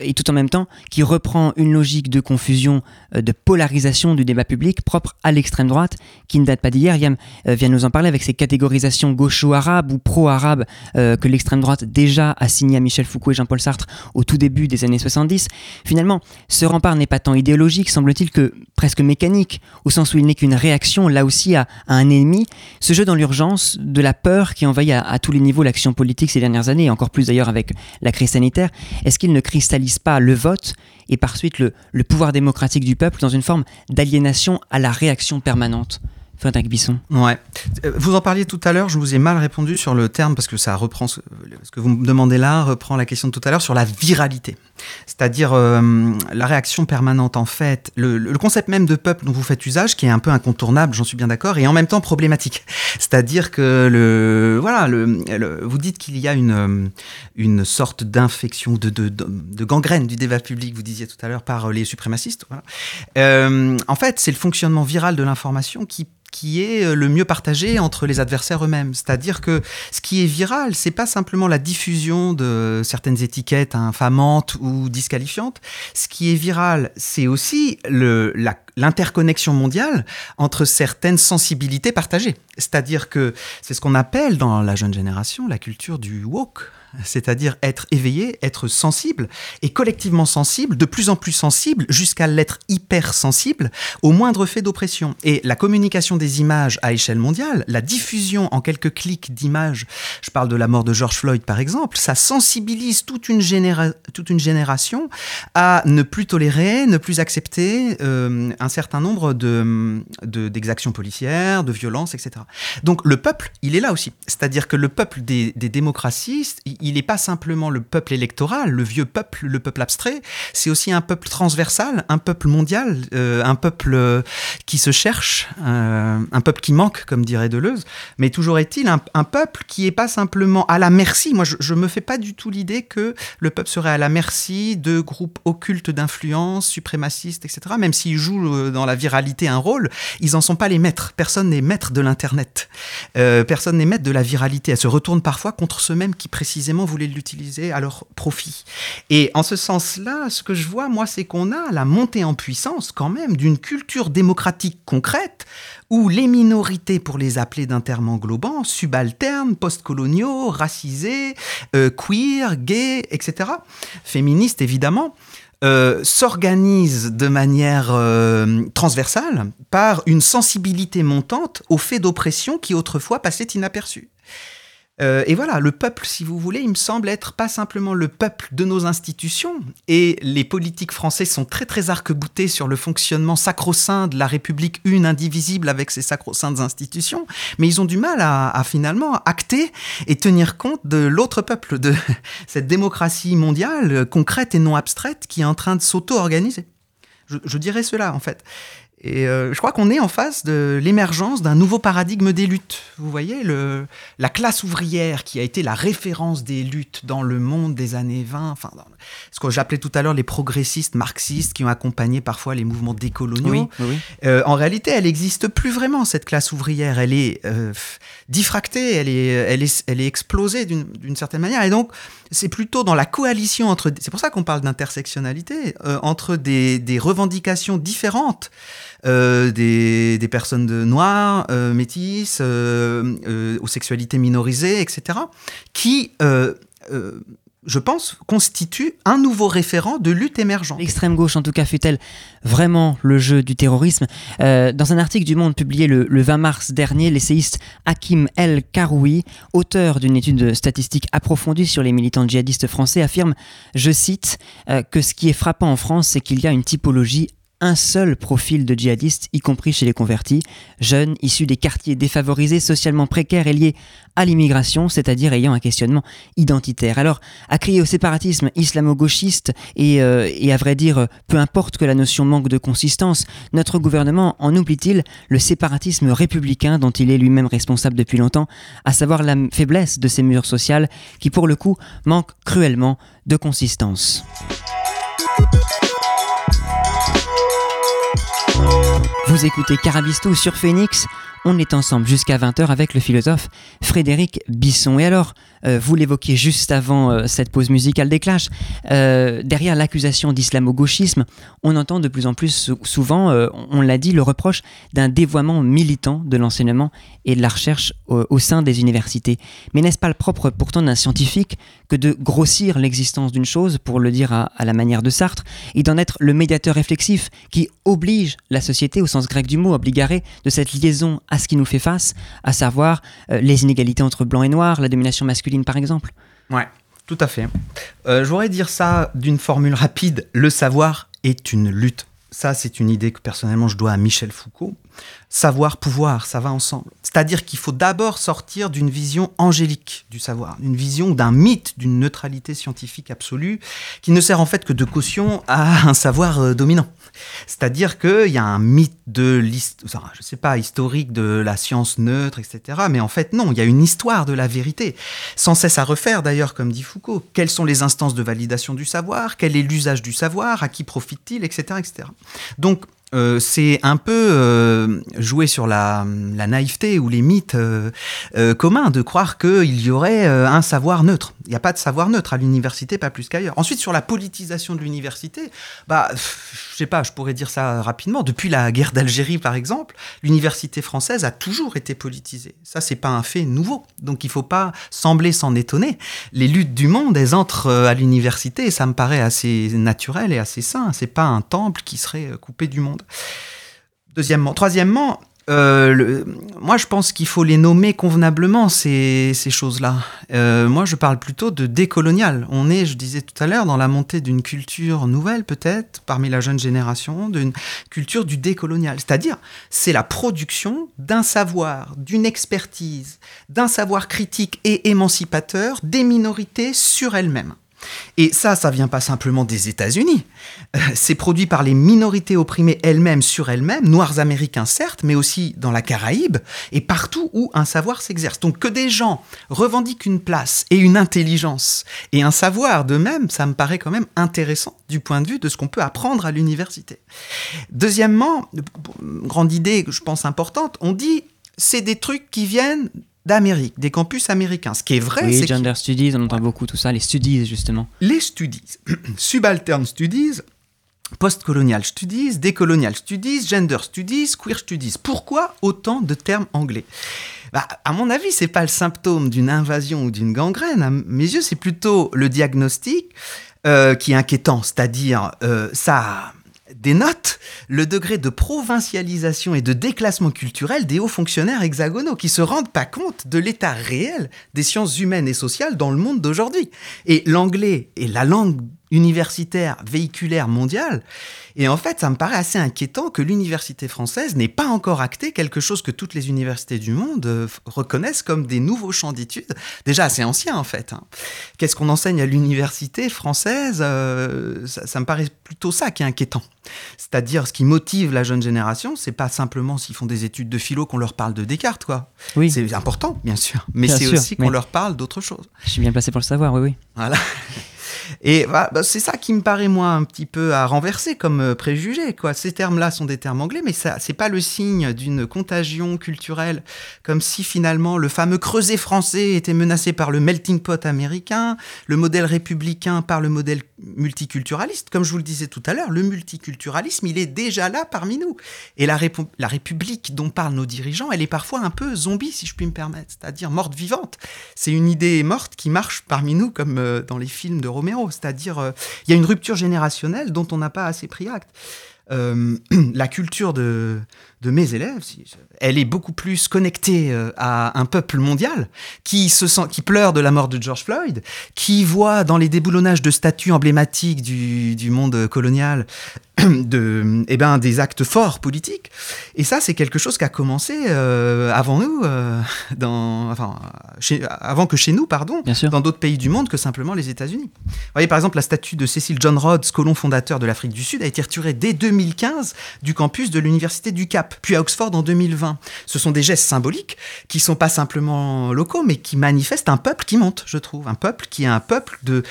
et tout en même temps qui reprend une logique de confusion, de polarisation du débat public propre à l'extrême droite qui ne date pas d'hier. Yam vient nous en parler avec ses catégorisations gaucho-arabes ou pro-arabes euh, que l'extrême droite déjà assigné à Michel Foucault et Jean-Paul Sartre au tout début des années 70. Finalement, ce rempart n'est pas tant idéologique, semble-t-il, que presque mécanique, au sens où il n'est qu'une réaction, là aussi, à, un ennemi. Ce jeu dans l'urgence, de la peur qui envahit à, tous les niveaux l'action politique ces dernières années, et encore plus d'ailleurs avec la crise sanitaire, est-ce qu'il ne cristallise pas le vote et par suite le pouvoir démocratique du peuple dans une forme d'aliénation à la réaction permanente? Ouais. Euh, Vous en parliez tout à l'heure, je vous ai mal répondu sur le terme parce que ça reprend ce, ce que vous me demandez là, reprend la question de tout à l'heure sur la viralité. C'est-à-dire euh, la réaction permanente en fait, le, concept même de peuple dont vous faites usage qui est un peu incontournable, j'en suis bien d'accord, et en même temps problématique. *laughs* C'est-à-dire que voilà, vous dites qu'il y a une euh, une sorte d'infection de, gangrène du débat public, vous disiez tout à l'heure par euh, les suprémacistes. En fait, c'est le fonctionnement viral de l'information qui qui est le mieux partagé entre les adversaires eux-mêmes. C'est-à-dire que ce qui est viral, c'est pas simplement la diffusion de certaines étiquettes infamantes ou disqualifiantes. Ce qui est viral, c'est aussi l'interconnexion mondiale entre certaines sensibilités partagées. C'est-à-dire que c'est ce qu'on appelle dans la jeune génération la culture du woke c'est-à-dire être éveillé, être sensible, et collectivement sensible, de plus en plus sensible, jusqu'à l'être hypersensible au moindre fait d'oppression. Et la communication des images à échelle mondiale, la diffusion en quelques clics d'images, je parle de la mort de George Floyd par exemple, ça sensibilise toute une, toute une génération à ne plus tolérer, ne plus accepter euh, un certain nombre de, d'exactions policières, de violences, etc. Donc le peuple, il est là aussi. C'est-à-dire que le peuple des, des démocraties, il n'est pas simplement le peuple électoral, le vieux peuple, le peuple abstrait, c'est aussi un peuple transversal, un peuple mondial, euh, un peuple euh, qui se cherche, euh, un peuple qui manque, comme dirait Deleuze, mais toujours est-il un, peuple qui n'est pas simplement à la merci. Moi, je ne me fais pas du tout l'idée que le peuple serait à la merci de groupes occultes d'influence, suprémacistes, etc. Même s'ils jouent dans la viralité un rôle, ils n'en sont pas les maîtres. Personne n'est maître de l'Internet. personne n'est maître de la viralité. Elle se retourne parfois contre ceux-mêmes qui précisément voulaient l'utiliser à leur profit. Et en ce sens-là, ce que je vois, moi, c'est qu'on a la montée en puissance quand même d'une culture démocratique concrète où les minorités, pour les appeler d'un terme englobant, subalternes, postcoloniaux, racisés, euh, queer, gays, etc., féministes évidemment, euh, s'organisent de manière euh, transversale par une sensibilité montante aux faits d'oppression qui autrefois passaient inaperçus. Euh, et voilà, le peuple, si vous voulez, il me semble être pas simplement le peuple de nos institutions, et les politiques français sont très très arc-boutés sur le fonctionnement sacro-saint de la République une, indivisible avec ses sacro-saintes institutions, mais ils ont du mal à, finalement acter et tenir compte de l'autre peuple, de *laughs* cette démocratie mondiale concrète et non abstraite qui est en train de s'auto-organiser. Je, je dirais cela en fait. Et euh, je crois qu'on est en face de l'émergence d'un nouveau paradigme des luttes. Vous voyez, le, la classe ouvrière qui a été la référence des luttes dans le monde des années 20, enfin, ce que j'appelais tout à l'heure les progressistes marxistes qui ont accompagné parfois les mouvements décoloniaux. Euh, en réalité, elle n'existe plus vraiment, cette classe ouvrière. Elle est euh, diffractée, elle est, elle est, elle est explosée d'une certaine manière. Et donc, c'est plutôt dans la coalition entre... C'est pour ça qu'on parle d'intersectionnalité, entre des, revendications différentes. Euh, des, personnes de noires, euh, métisses, euh, aux sexualités minorisées, etc., qui je pense, constituent un nouveau référent de lutte émergente. L'extrême gauche, en tout cas, fait-elle vraiment le jeu du terrorisme Dans un article du Monde publié le, 20 mars dernier, l'essayiste Hakim El Karoui, auteur d'une étude statistique approfondie sur les militants djihadistes français, affirme, je cite, que ce qui est frappant en France, c'est qu'il y a une typologie un seul profil de djihadistes, y compris chez les convertis, jeunes, issus des quartiers défavorisés, socialement précaires et liés à l'immigration, c'est-à-dire ayant un questionnement identitaire. Alors, à crier au séparatisme islamo-gauchiste et, euh, et à vrai dire, peu importe que la notion manque de consistance, notre gouvernement en oublie-t-il le séparatisme républicain dont il est lui-même responsable depuis longtemps, à savoir la faiblesse de ces mesures sociales qui, pour le coup, manquent cruellement de consistance. Vous écoutez Carabisto sur Phoenix. On est ensemble jusqu'à 20h avec le philosophe Frédéric Bisson. Et alors, euh, vous l'évoquiez juste avant euh, cette pause musicale des Clash, euh, derrière l'accusation d'islamo-gauchisme, on entend de plus en plus souvent, on l'a dit, le reproche d'un dévoiement militant de l'enseignement et de la recherche au, sein des universités. Mais n'est-ce pas le propre pourtant d'un scientifique que de grossir l'existence d'une chose, pour le dire à, la manière de Sartre, et d'en être le médiateur réflexif qui oblige la société, au sens grec du mot, obligaré, de cette liaison à ce qui nous fait face, à savoir les inégalités entre blanc et noir, la domination masculine par exemple. Ouais, tout à fait. Euh, je voudrais dire ça d'une formule rapide. Le savoir est une lutte. Ça, c'est une idée que personnellement je dois à Michel Foucault. Savoir, pouvoir, ça va ensemble. C'est-à-dire qu'il faut d'abord sortir d'une vision angélique du savoir, d'une vision d'un mythe d'une neutralité scientifique absolue qui ne sert en fait que de caution à un savoir euh, dominant. C'est-à-dire qu'il y a un mythe de l'histoire, je sais pas, historique de la science neutre, etc. Mais en fait, non, il y a une histoire de la vérité, sans cesse à refaire d'ailleurs, comme dit Foucault. Quelles sont les instances de validation du savoir Quel est l'usage du savoir À qui profite-t-il Etc. etc. Donc, euh, c'est un peu euh, jouer sur la, naïveté ou les mythes euh, communs de croire qu'il y aurait un savoir neutre. Il n'y a pas de savoir neutre à l'université, pas plus qu'ailleurs. Ensuite, sur la politisation de l'université, bah, je sais pas, je pourrais dire ça rapidement. Depuis la guerre d'Algérie, par exemple, l'université française a toujours été politisée. Ça, c'est pas un fait nouveau. Donc, il faut pas sembler s'en étonner. Les luttes du monde, elles entrent à l'université ça me paraît assez naturel et assez sain. C'est pas un temple qui serait coupé du monde. Deuxièmement. Troisièmement, euh, moi, je pense qu'il faut les nommer convenablement, ces, ces choses-là. Euh, moi, je parle plutôt de décolonial. On est, je disais tout à l'heure, dans la montée d'une culture nouvelle, peut-être, parmi la jeune génération, d'une culture du décolonial. C'est-à-dire, c'est la production d'un savoir, d'une expertise, d'un savoir critique et émancipateur des minorités sur elles-mêmes. Et ça, ça vient pas simplement des États-Unis. Euh, c'est produit par les minorités opprimées elles-mêmes sur elles-mêmes, noirs américains certes, mais aussi dans la Caraïbe et partout où un savoir s'exerce. Donc que des gens revendiquent une place et une intelligence et un savoir d'eux-mêmes, ça me paraît quand même intéressant du point de vue de ce qu'on peut apprendre à l'université. Deuxièmement, grande idée, je pense importante, on dit c'est des trucs qui viennent d'Amérique, des campus américains. Ce qui est vrai, oui, c'est gender studies, on entend beaucoup tout ça, les studies justement. Les studies, *clears throat* subaltern studies, postcolonial studies, décolonial studies, gender studies, queer studies. Pourquoi autant de termes anglais? Bah, à mon avis, c'est pas le symptôme d'une invasion ou d'une gangrène. À mes yeux, c'est plutôt le diagnostic euh, qui est inquiétant, c'est-à-dire euh, ça dénote le degré de provincialisation et de déclassement culturel des hauts fonctionnaires hexagonaux qui se rendent pas compte de l'état réel des sciences humaines et sociales dans le monde d'aujourd'hui. Et l'anglais est la langue universitaire véhiculaire mondiale. Et en fait, ça me paraît assez inquiétant que l'université française n'ait pas encore acté quelque chose que toutes les universités du monde euh, reconnaissent comme des nouveaux champs d'études, déjà assez anciens en fait. Hein. Qu'est-ce qu'on enseigne à l'université française euh, ça, ça, me paraît plutôt ça qui est inquiétant. C'est-à-dire, ce qui motive la jeune génération, c'est pas simplement s'ils font des études de philo qu'on leur parle de Descartes, quoi. Oui. C'est important, bien sûr, mais c'est aussi qu'on mais... leur parle d'autre chose. Je suis bien placé pour le savoir, oui, oui. Voilà. Et bah, c'est ça qui me paraît, moi, un petit peu à renverser comme euh, préjugé. Quoi. Ces termes-là sont des termes anglais, mais ça, c'est pas le signe d'une contagion culturelle, comme si finalement le fameux creuset français était menacé par le melting pot américain, le modèle républicain par le modèle multiculturaliste. Comme je vous le disais tout à l'heure, le multiculturalisme, il est déjà là parmi nous. Et la, la République dont parlent nos dirigeants, elle est parfois un peu zombie, si je puis me permettre, c'est-à-dire morte vivante. C'est une idée morte qui marche parmi nous, comme euh, dans les films de Roméo c'est-à-dire il euh, y a une rupture générationnelle dont on n'a pas assez pris acte. Euh, *clears throat* la culture de, de mes élèves, elle est beaucoup plus connectée euh, à un peuple mondial qui se sent, qui pleure de la mort de George Floyd, qui voit dans les déboulonnages de statues emblématiques du, du monde colonial *clears throat* de, eh ben, des actes forts politiques. Et ça, c'est quelque chose qui a commencé euh, avant nous, euh, *laughs* dans, enfin, chez, avant que chez nous, pardon, dans d'autres pays du monde que simplement les États-Unis. Vous voyez, par exemple, la statue de Cecil John Rhodes, colon fondateur de l'Afrique du Sud, a été retirée dès 2015 du campus de l'Université du Cap, puis à Oxford en 2020. Ce sont des gestes symboliques qui sont pas simplement locaux, mais qui manifestent un peuple qui monte, je trouve. Un peuple qui est un peuple de,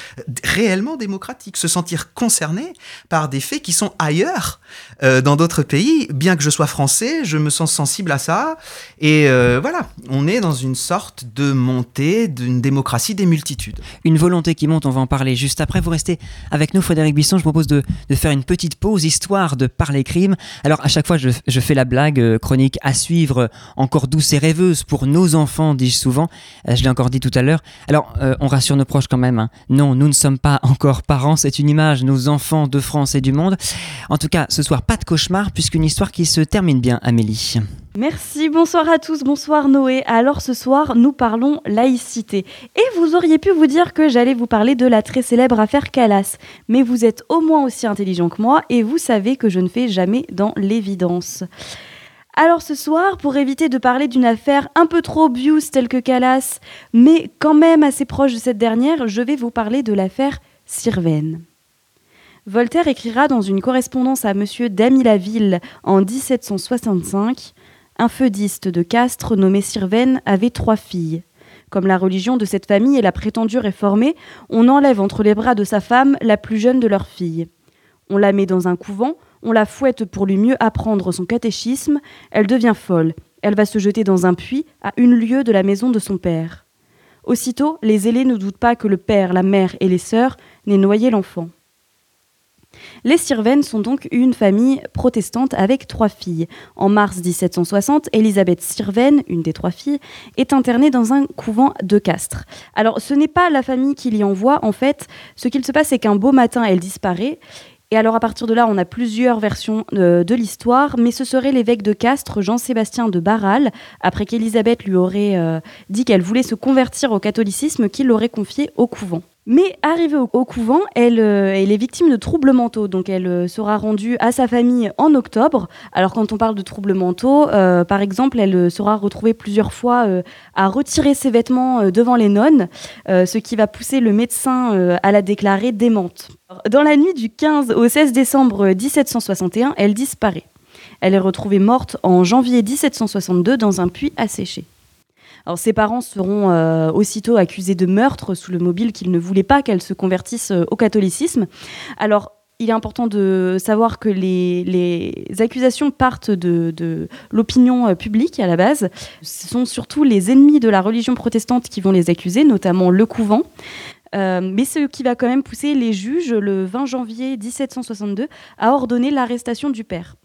réellement démocratique. Se sentir concerné par des faits qui sont ailleurs, euh, dans d'autres pays. Bien que je sois français, je me sens sensible à ça. Et euh, voilà, on est dans une sorte de montée d'une démocratie des multitudes. Une volonté qui monte, on va en parler juste après. Vous restez avec nous, Frédéric Bisson. Je propose de, faire une petite pause, histoire de parler crime. Alors, à chaque fois, je fais la blague, euh, chronique à suivre, euh, encore douce et rêveuse pour nos enfants, dis-je souvent. Euh, je l'ai encore dit tout à l'heure. Alors, on rassure nos proches quand même. Hein. Non, nous ne sommes pas encore parents. C'est une image, nos enfants de France et du monde. En tout cas, ce soir, pas de cauchemar, puisqu'une histoire qui se termine bien, Amélie. Merci, bonsoir à tous, bonsoir Noé. Alors ce soir, nous parlons laïcité. Et vous auriez pu vous dire que j'allais vous parler de la très célèbre affaire Calas. Mais vous êtes au moins aussi intelligent que moi et vous savez que je ne fais jamais dans l'évidence. Alors ce soir, pour éviter de parler d'une affaire un peu trop obvious telle que Calas, mais quand même assez proche de cette dernière, je vais vous parler de l'affaire Sirven. Voltaire écrira dans une correspondance à Monsieur Damilaville en 1765 Un feudiste de Castres nommé Sirven avait trois filles. Comme la religion de cette famille est la prétendue réformée, on enlève entre les bras de sa femme la plus jeune de leurs filles. On la met dans un couvent, on la fouette pour lui mieux apprendre son catéchisme, elle devient folle, elle va se jeter dans un puits à une lieue de la maison de son père. Aussitôt, les ailés ne doutent pas que le père, la mère et les sœurs n'aient noyé l'enfant. Les Sirven sont donc une famille protestante avec trois filles. En mars 1760, Elisabeth Sirven, une des trois filles, est internée dans un couvent de Castres. Alors, ce n'est pas la famille qui l'y envoie, en fait. Ce qu'il se passe, c'est qu'un beau matin, elle disparaît. Et alors à partir de là, on a plusieurs versions de l'histoire, mais ce serait l'évêque de Castres, Jean-Sébastien de Barral, après qu'Élisabeth lui aurait euh, dit qu'elle voulait se convertir au catholicisme, qui l'aurait confié au couvent. Mais arrivée au, couvent, elle, euh, elle, est victime de troubles mentaux, donc elle euh, sera rendue à sa famille en octobre. Alors quand on parle de troubles mentaux, euh, par exemple, elle sera retrouvée plusieurs fois à retirer ses vêtements devant les nonnes, ce qui va pousser le médecin à la déclarer démente. Dans la nuit du 15 au 16 décembre 1761, elle disparaît. Elle est retrouvée morte en janvier 1762 dans un puits asséché. Alors ses parents seront euh, aussitôt accusés de meurtre sous le mobile qu'ils ne voulaient pas qu'elle se convertisse euh, au catholicisme. Alors il est important de savoir que les, accusations partent de, l'opinion euh, publique à la base. Ce sont surtout les ennemis de la religion protestante qui vont les accuser, notamment le couvent. mais ce qui va quand même pousser les juges, le 20 janvier 1762, à ordonner l'arrestation du père.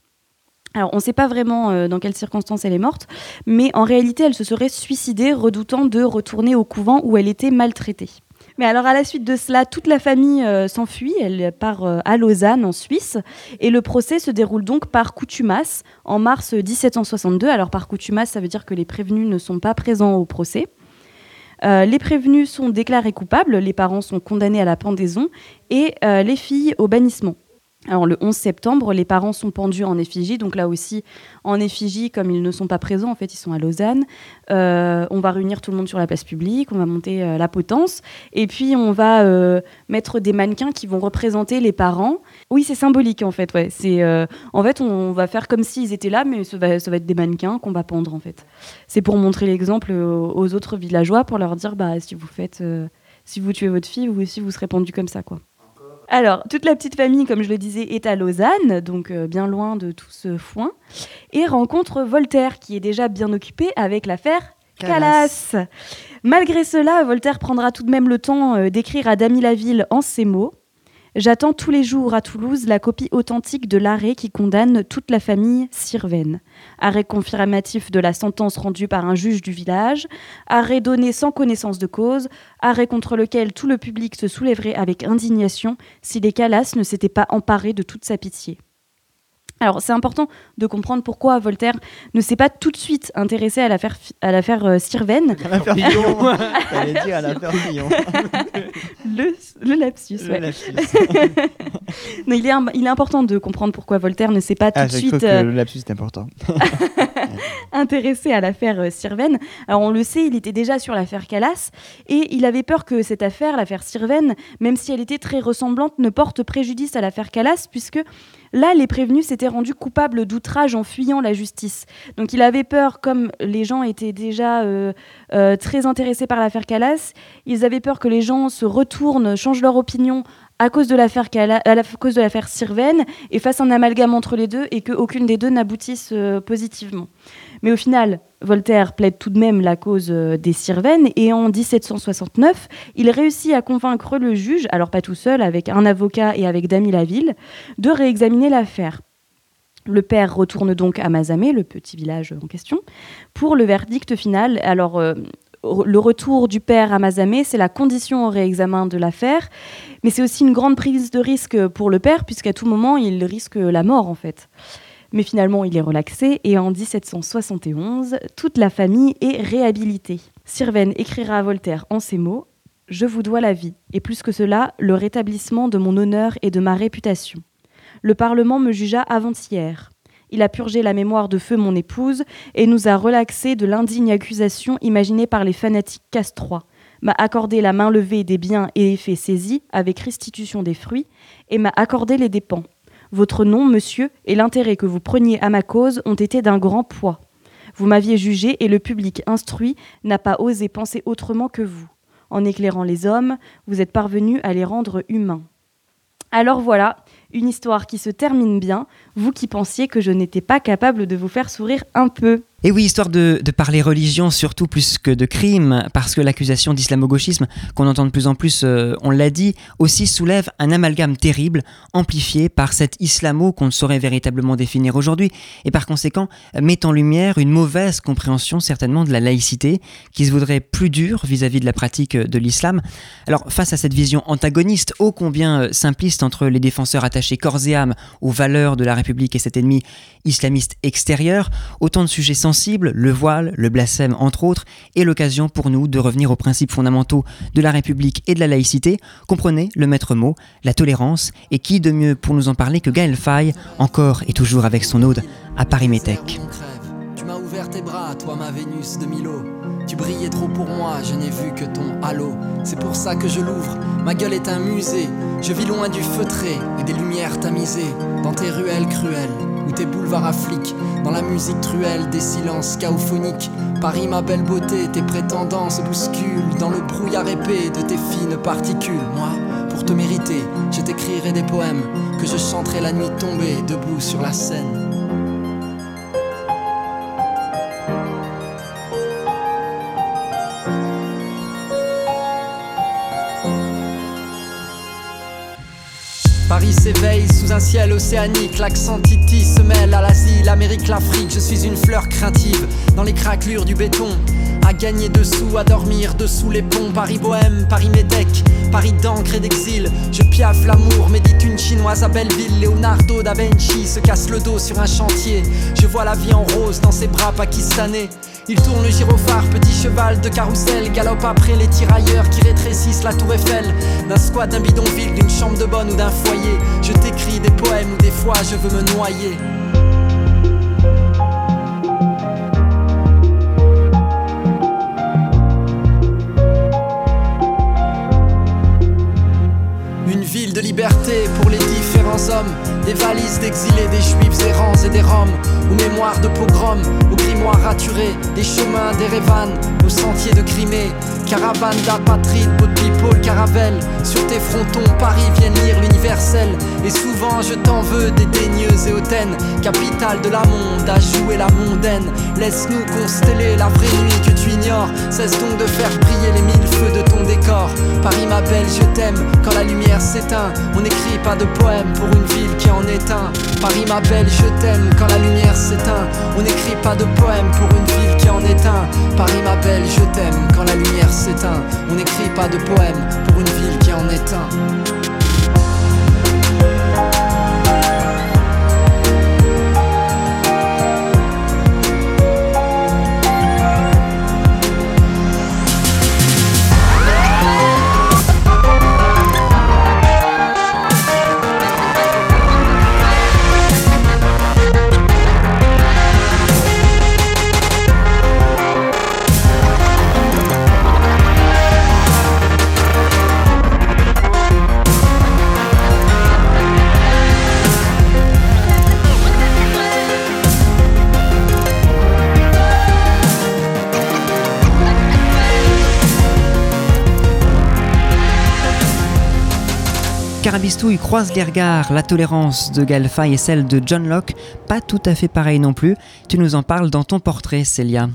Alors, on ne sait pas vraiment euh, dans quelles circonstances elle est morte, mais en réalité, elle se serait suicidée, redoutant de retourner au couvent où elle était maltraitée. Mais alors, à la suite de cela, toute la famille euh, s'enfuit. Elle part euh, à Lausanne, en Suisse. Et le procès se déroule donc par coutumas en mars 1762. Alors, par coutumas, ça veut dire que les prévenus ne sont pas présents au procès. les prévenus sont déclarés coupables, les parents sont condamnés à la pendaison et les filles au bannissement. Alors le 11 septembre, les parents sont pendus en effigie, donc là aussi en effigie, comme ils ne sont pas présents, en fait ils sont à Lausanne. Euh, on va réunir tout le monde sur la place publique, on va monter euh, la potence, et puis on va euh, mettre des mannequins qui vont représenter les parents. Oui, c'est symbolique en fait. Ouais. C'est en fait on va faire comme s'ils étaient là, mais ça va, ça va être des mannequins qu'on va pendre en fait. C'est pour montrer l'exemple aux, autres villageois, pour leur dire bah si vous faites, si vous tuez votre fille, vous aussi vous serez pendu comme ça quoi. Alors, toute la petite famille, comme je le disais, est à Lausanne, donc euh, bien loin de tout ce foin, et rencontre Voltaire, qui est déjà bien occupé avec l'affaire Calas. Malgré cela, Voltaire prendra tout de même le temps euh, d'écrire à Damy Laville en ces mots. J'attends tous les jours à Toulouse la copie authentique de l'arrêt qui condamne toute la famille Sirven. Arrêt confirmatif de la sentence rendue par un juge du village, arrêt donné sans connaissance de cause, arrêt contre lequel tout le public se soulèverait avec indignation si les Calas ne s'étaient pas emparés de toute sa pitié. Alors c'est important de comprendre pourquoi Voltaire ne s'est pas tout de suite intéressé à l'affaire à l'affaire euh, Sirven. À l'affaire Fillon. *laughs* dire à l'affaire Fillon. *laughs* le, le lapsus. Le lapsus. *laughs* non, il est il est important de comprendre pourquoi Voltaire ne s'est pas tout ah, de suite. Que euh, le lapsus est important. *laughs* intéressé à l'affaire euh, Sirven. Alors on le sait, il était déjà sur l'affaire Calas et il avait peur que cette affaire, l'affaire Sirven, même si elle était très ressemblante, ne porte préjudice à l'affaire Calas puisque Là, les prévenus s'étaient rendus coupables d'outrage en fuyant la justice. Donc il avait peur, comme les gens étaient déjà euh, euh, très intéressés par l'affaire Calas, ils avaient peur que les gens se retournent, changent leur opinion à cause de l'affaire et fassent un amalgame entre les deux et qu'aucune des deux n'aboutisse euh, positivement. Mais au final, Voltaire plaide tout de même la cause euh, des Sirvennes et en 1769, il réussit à convaincre le juge, alors pas tout seul, avec un avocat et avec Damy Laville, de réexaminer l'affaire. Le père retourne donc à Mazamé, le petit village en question, pour le verdict final. Alors, euh, le retour du père à Mazamé, c'est la condition au réexamen de l'affaire, mais c'est aussi une grande prise de risque pour le père, puisqu'à tout moment, il risque la mort, en fait. Mais finalement, il est relaxé et en 1771, toute la famille est réhabilitée. Sirven écrira à Voltaire en ces mots Je vous dois la vie, et plus que cela, le rétablissement de mon honneur et de ma réputation. Le Parlement me jugea avant-hier. Il a purgé la mémoire de feu mon épouse et nous a relaxé de l'indigne accusation imaginée par les fanatiques castrois, m'a accordé la main levée des biens et effets saisis avec restitution des fruits, et m'a accordé les dépens. Votre nom, monsieur, et l'intérêt que vous preniez à ma cause ont été d'un grand poids. Vous m'aviez jugé et le public instruit n'a pas osé penser autrement que vous. En éclairant les hommes, vous êtes parvenu à les rendre humains. Alors voilà, une histoire qui se termine bien, vous qui pensiez que je n'étais pas capable de vous faire sourire un peu. Et oui, histoire de, parler religion surtout plus que de crime, parce que l'accusation d'islamo-gauchisme qu'on entend de plus en plus, euh, on l'a dit, aussi soulève un amalgame terrible, amplifié par cet islamo qu'on ne saurait véritablement définir aujourd'hui, et par conséquent met en lumière une mauvaise compréhension certainement de la laïcité, qui se voudrait plus dure vis-à-vis de la pratique de l'islam. Alors face à cette vision antagoniste, ô combien euh, simpliste entre les défenseurs attachés corps et âme aux valeurs de la République et cet ennemi islamiste extérieur, autant de sujets le voile, le blasphème entre autres, est l'occasion pour nous de revenir aux principes fondamentaux de la République et de la laïcité. Comprenez le maître mot, la tolérance, et qui de mieux pour nous en parler que Gaël Faye, encore et toujours avec son ode à Paris Métèque. Tu brillais trop pour moi, je n'ai vu que ton halo. C'est pour ça que je l'ouvre, ma gueule est un musée. Je vis loin du feutré et des lumières tamisées. Dans tes ruelles cruelles ou tes boulevards affliques. Dans la musique truelle des silences chaophoniques. Paris, ma belle beauté, tes prétendants se bousculent. Dans le brouillard épais de tes fines particules. Moi, pour te mériter, je t'écrirai des poèmes que je chanterai la nuit tombée, debout sur la scène. Paris s'éveille sous un ciel océanique, l'accent Titi se mêle à l'Asie, l'Amérique, l'Afrique. Je suis une fleur craintive dans les craquelures du béton. À gagner dessous, à dormir dessous les ponts. Paris bohème, Paris médèque, Paris d'encre et d'exil. Je piaffe l'amour, médite une chinoise à Belleville. Leonardo da Vinci se casse le dos sur un chantier. Je vois la vie en rose dans ses bras pakistanais. Il tourne le gyrophare, petit cheval de carrousel, galope après les tirailleurs qui rétrécissent la tour Eiffel. D'un squat, d'un bidonville, d'une chambre de bonne ou d'un foyer. Je t'écris des poèmes ou des fois je veux me noyer. Une ville de liberté pour les des valises d'exilés, des juifs errants et des roms, aux mémoires de pogroms, aux grimoires raturés, des chemins, des révanes, aux sentiers de Crimée, caravane d'apatrides, beau people, caravelle, sur tes frontons, Paris viennent lire l'universel, et souvent je t'en veux, des daigneuses et hautaines, capitale de la monde, à jouer la mondaine, laisse-nous consteller la vraie nuit que tu ignores, cesse donc de faire briller les mille feux de ton décor, Paris ma belle, je t'aime, quand la lumière s'éteint, on n'écrit pas de poème pour une ville qui en est un, Paris ma belle, je t'aime, quand la lumière s'éteint, on n'écrit pas de poème pour une ville qui en est un, Paris ma belle, je t'aime, quand la lumière s'éteint, on n'écrit pas de poème pour une ville qui en est un. Carabistouille croise les regards, la tolérance de Galfa et celle de John Locke, pas tout à fait pareil non plus. Tu nous en parles dans ton portrait, Célia.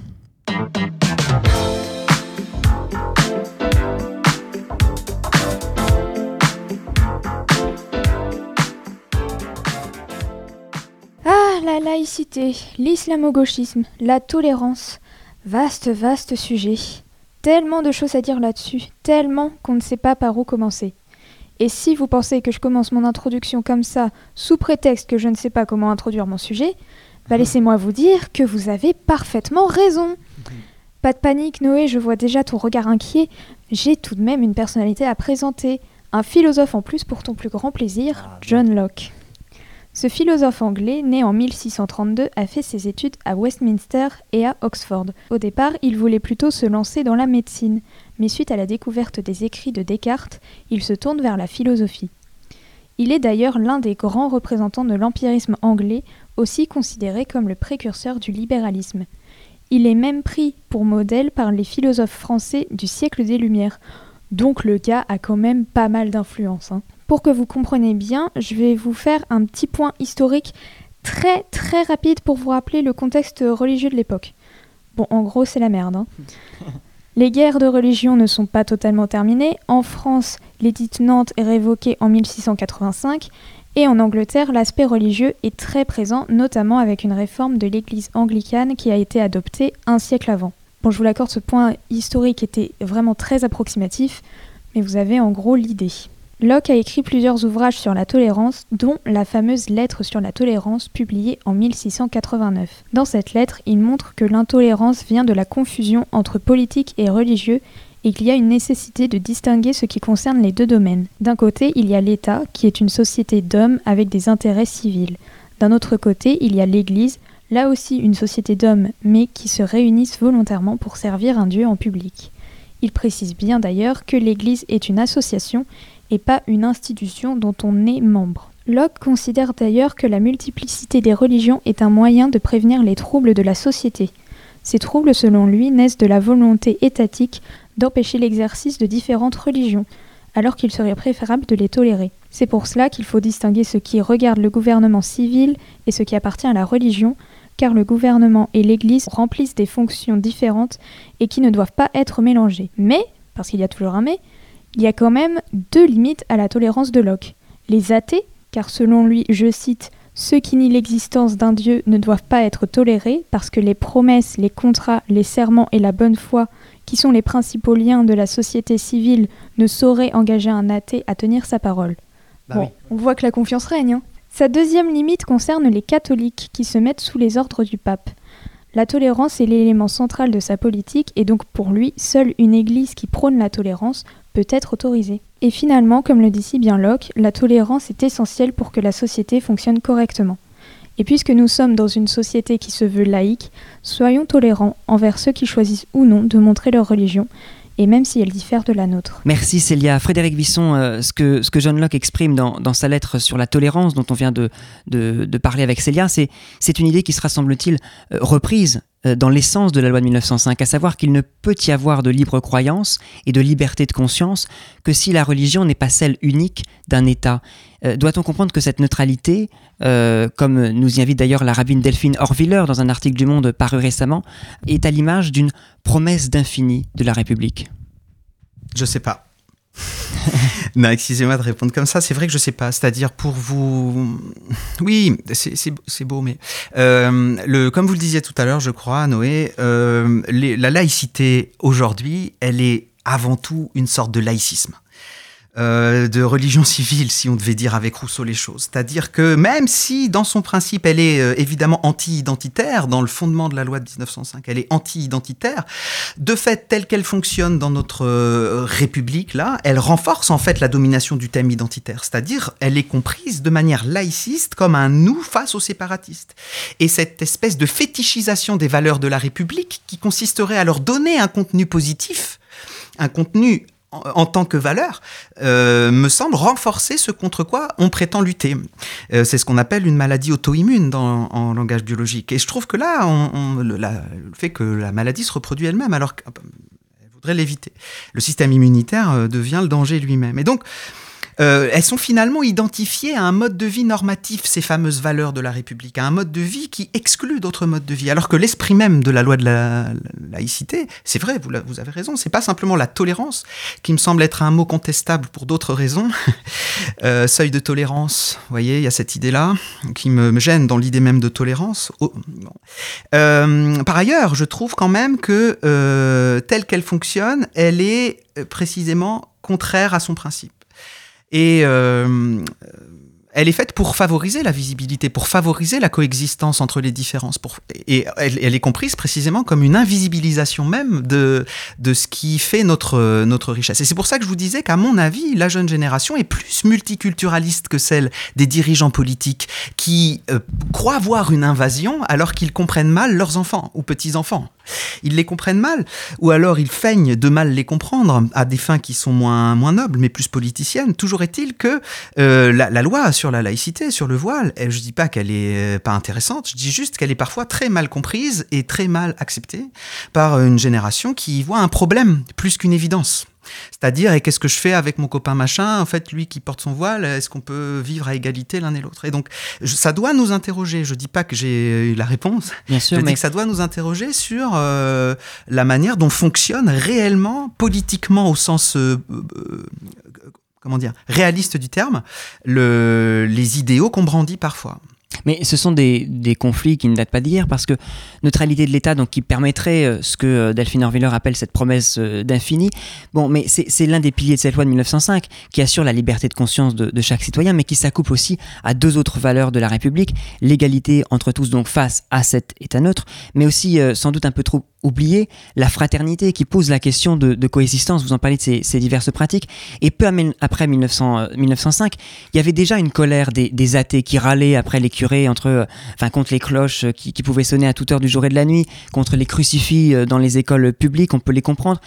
Ah, la laïcité, l'islamo-gauchisme, la tolérance. Vaste, vaste sujet. Tellement de choses à dire là-dessus, tellement qu'on ne sait pas par où commencer. Et si vous pensez que je commence mon introduction comme ça, sous prétexte que je ne sais pas comment introduire mon sujet, bah laissez-moi vous dire que vous avez parfaitement raison. Pas de panique, Noé, je vois déjà ton regard inquiet. J'ai tout de même une personnalité à présenter. Un philosophe en plus pour ton plus grand plaisir, John Locke. Ce philosophe anglais, né en 1632, a fait ses études à Westminster et à Oxford. Au départ, il voulait plutôt se lancer dans la médecine, mais suite à la découverte des écrits de Descartes, il se tourne vers la philosophie. Il est d'ailleurs l'un des grands représentants de l'empirisme anglais, aussi considéré comme le précurseur du libéralisme. Il est même pris pour modèle par les philosophes français du siècle des Lumières, Donc le gars a quand même pas mal d'influence. hein. Pour que vous compreniez bien, je vais vous faire un petit point historique très très rapide pour vous rappeler le contexte religieux de l'époque. Bon, en gros, c'est la merde. hein. *laughs* Les guerres de religion ne sont pas totalement terminées. En France, l'édit de Nantes est révoqué en 1685 et en Angleterre, l'aspect religieux est très présent, notamment avec une réforme de l'église anglicane qui a été adoptée un siècle avant. Bon, je vous l'accorde, ce point historique était vraiment très approximatif, mais vous avez en gros l'idée. Locke a écrit plusieurs ouvrages sur la tolérance, dont la fameuse lettre sur la tolérance publiée en 1689. Dans cette lettre, il montre que l'intolérance vient de la confusion entre politique et religieux et qu'il y a une nécessité de distinguer ce qui concerne les deux domaines. D'un côté, il y a l'État, qui est une société d'hommes avec des intérêts civils. D'un autre côté, il y a l'Église, là aussi une société d'hommes, mais qui se réunissent volontairement pour servir un Dieu en public. Il précise bien d'ailleurs que l'Église est une association et pas une institution dont on est membre. Locke considère d'ailleurs que la multiplicité des religions est un moyen de prévenir les troubles de la société. Ces troubles, selon lui, naissent de la volonté étatique d'empêcher l'exercice de différentes religions, alors qu'il serait préférable de les tolérer. C'est pour cela qu'il faut distinguer ce qui regarde le gouvernement civil et ce qui appartient à la religion, car le gouvernement et l'Église remplissent des fonctions différentes et qui ne doivent pas être mélangées. Mais, parce qu'il y a toujours un mais, il y a quand même deux limites à la tolérance de Locke. Les athées, car selon lui, je cite, ceux qui nient l'existence d'un Dieu ne doivent pas être tolérés parce que les promesses, les contrats, les serments et la bonne foi, qui sont les principaux liens de la société civile, ne sauraient engager un athée à tenir sa parole. Bah bon, oui. on voit que la confiance règne. hein. Sa deuxième limite concerne les catholiques qui se mettent sous les ordres du pape. La tolérance est l'élément central de sa politique et donc pour lui, seule une église qui prône la tolérance peut être autorisée. Et finalement, comme le dit si bien Locke, la tolérance est essentielle pour que la société fonctionne correctement. Et puisque nous sommes dans une société qui se veut laïque, soyons tolérants envers ceux qui choisissent ou non de montrer leur religion, et même si elle diffère de la nôtre. Merci Célia. Frédéric Visson, euh, ce, que, John Locke exprime dans, sa lettre sur la tolérance dont on vient de, de, parler avec Célia, c'est une idée qui sera, semble-t-il, euh, reprise dans l'essence de la loi de 1905, à savoir qu'il ne peut y avoir de libre croyance et de liberté de conscience que si la religion n'est pas celle unique d'un État. Euh, Doit-on comprendre que cette neutralité, euh, comme nous y invite d'ailleurs la rabbine Delphine Horviller dans un article du Monde paru récemment, est à l'image d'une promesse d'infini de la République? Je sais pas. *laughs* non, excusez-moi de répondre comme ça. C'est vrai que je sais pas. C'est-à-dire pour vous, oui, c'est- beau, mais euh, comme vous le disiez tout à l'heure, je crois, Noé, euh, la laïcité aujourd'hui, elle est avant tout une sorte de laïcisme. Euh, de religion *laughs* civile, si on devait dire avec Rousseau les choses. C'est-à-dire que même si, dans son principe, elle est euh, évidemment anti-identitaire, dans le fondement de la loi de 1905, elle est anti-identitaire, de fait, telle qu'elle fonctionne dans notre euh, République, là, elle renforce en fait la domination du thème identitaire. C'est-à-dire, elle est comprise de manière laïciste comme un nous face aux séparatistes. Et cette espèce de fétichisation des valeurs de la République, qui consisterait à leur donner un contenu positif, un contenu en, tant que valeur, euh, me semble renforcer ce contre quoi on prétend lutter. Euh, c'est ce qu'on appelle une maladie auto-immune dans, en langage biologique. Et je trouve que là, on, le, fait que la maladie se reproduit elle-même, alors qu'elle voudrait l'éviter. Le système immunitaire euh, devient le danger lui-même. Et donc, euh, elles sont finalement identifiées à un mode de vie normatif, ces fameuses valeurs de la République, à un mode de vie qui exclut d'autres modes de vie. Alors que l'esprit même de la loi de la, la laïcité, c'est vrai, vous, avez raison, c'est pas simplement la tolérance, qui me semble être un mot contestable pour d'autres raisons. *laughs* Euh, seuil de tolérance, vous voyez, il y a cette idée-là qui me, gêne dans l'idée même de tolérance. Oh. Euh, par ailleurs, je trouve quand même que euh, telle qu'elle fonctionne, elle est euh, précisément contraire à son principe. Et euh, elle est faite pour favoriser la visibilité, pour favoriser la coexistence entre les différences. Et elle, elle est comprise précisément comme une invisibilisation même de, de ce qui fait notre, notre richesse. Et c'est pour ça que je vous disais qu'à mon avis, la jeune génération est plus multiculturaliste que celle des dirigeants politiques qui euh, croient voir une invasion alors qu'ils comprennent mal leurs enfants ou petits-enfants. Ils les comprennent mal, ou alors ils feignent de mal les comprendre à des fins qui sont moins, moins nobles, mais plus politiciennes. Toujours est-il que euh, la, la loi sur la laïcité, sur le voile, je dis pas qu'elle est euh, pas intéressante, je dis juste qu'elle est parfois très mal comprise et très mal acceptée par une génération qui voit un problème plus qu'une évidence. C'est-à-dire, et qu'est-ce que je fais avec mon copain machin En fait, lui qui porte son voile, est-ce qu'on peut vivre à égalité l'un et l'autre? Et donc, je- ça doit nous interroger. Je dis pas que j'ai eu la réponse. Bien sûr, je dis mais- que ça doit nous interroger sur euh, la manière dont fonctionne réellement, politiquement au sens euh, euh, comment dire, réaliste du terme, le, les idéaux qu'on brandit parfois. Mais ce sont des, des conflits qui ne datent pas d'hier parce que neutralité de l'État, donc qui permettrait euh, ce que euh, Delphine Orwiller appelle cette promesse euh, d'infini. Bon, mais c'est c'est l'un des piliers de cette loi de 1905 qui assure la liberté de conscience de, de chaque citoyen, mais qui s'accouple aussi à deux autres valeurs de la République l'égalité entre tous, donc face à cet État neutre, mais aussi sans doute un peu trop oublié la fraternité qui pose la question de, coexistence. Vous en parlez de ces, diverses pratiques. Et peu après 1900, euh, 1905, il y avait déjà une colère des, athées qui râlaient après les curés, entre, euh, enfin, contre les cloches euh, qui, pouvaient sonner à toute heure du jour et de la nuit, contre les crucifix dans les écoles publiques, on peut les comprendre.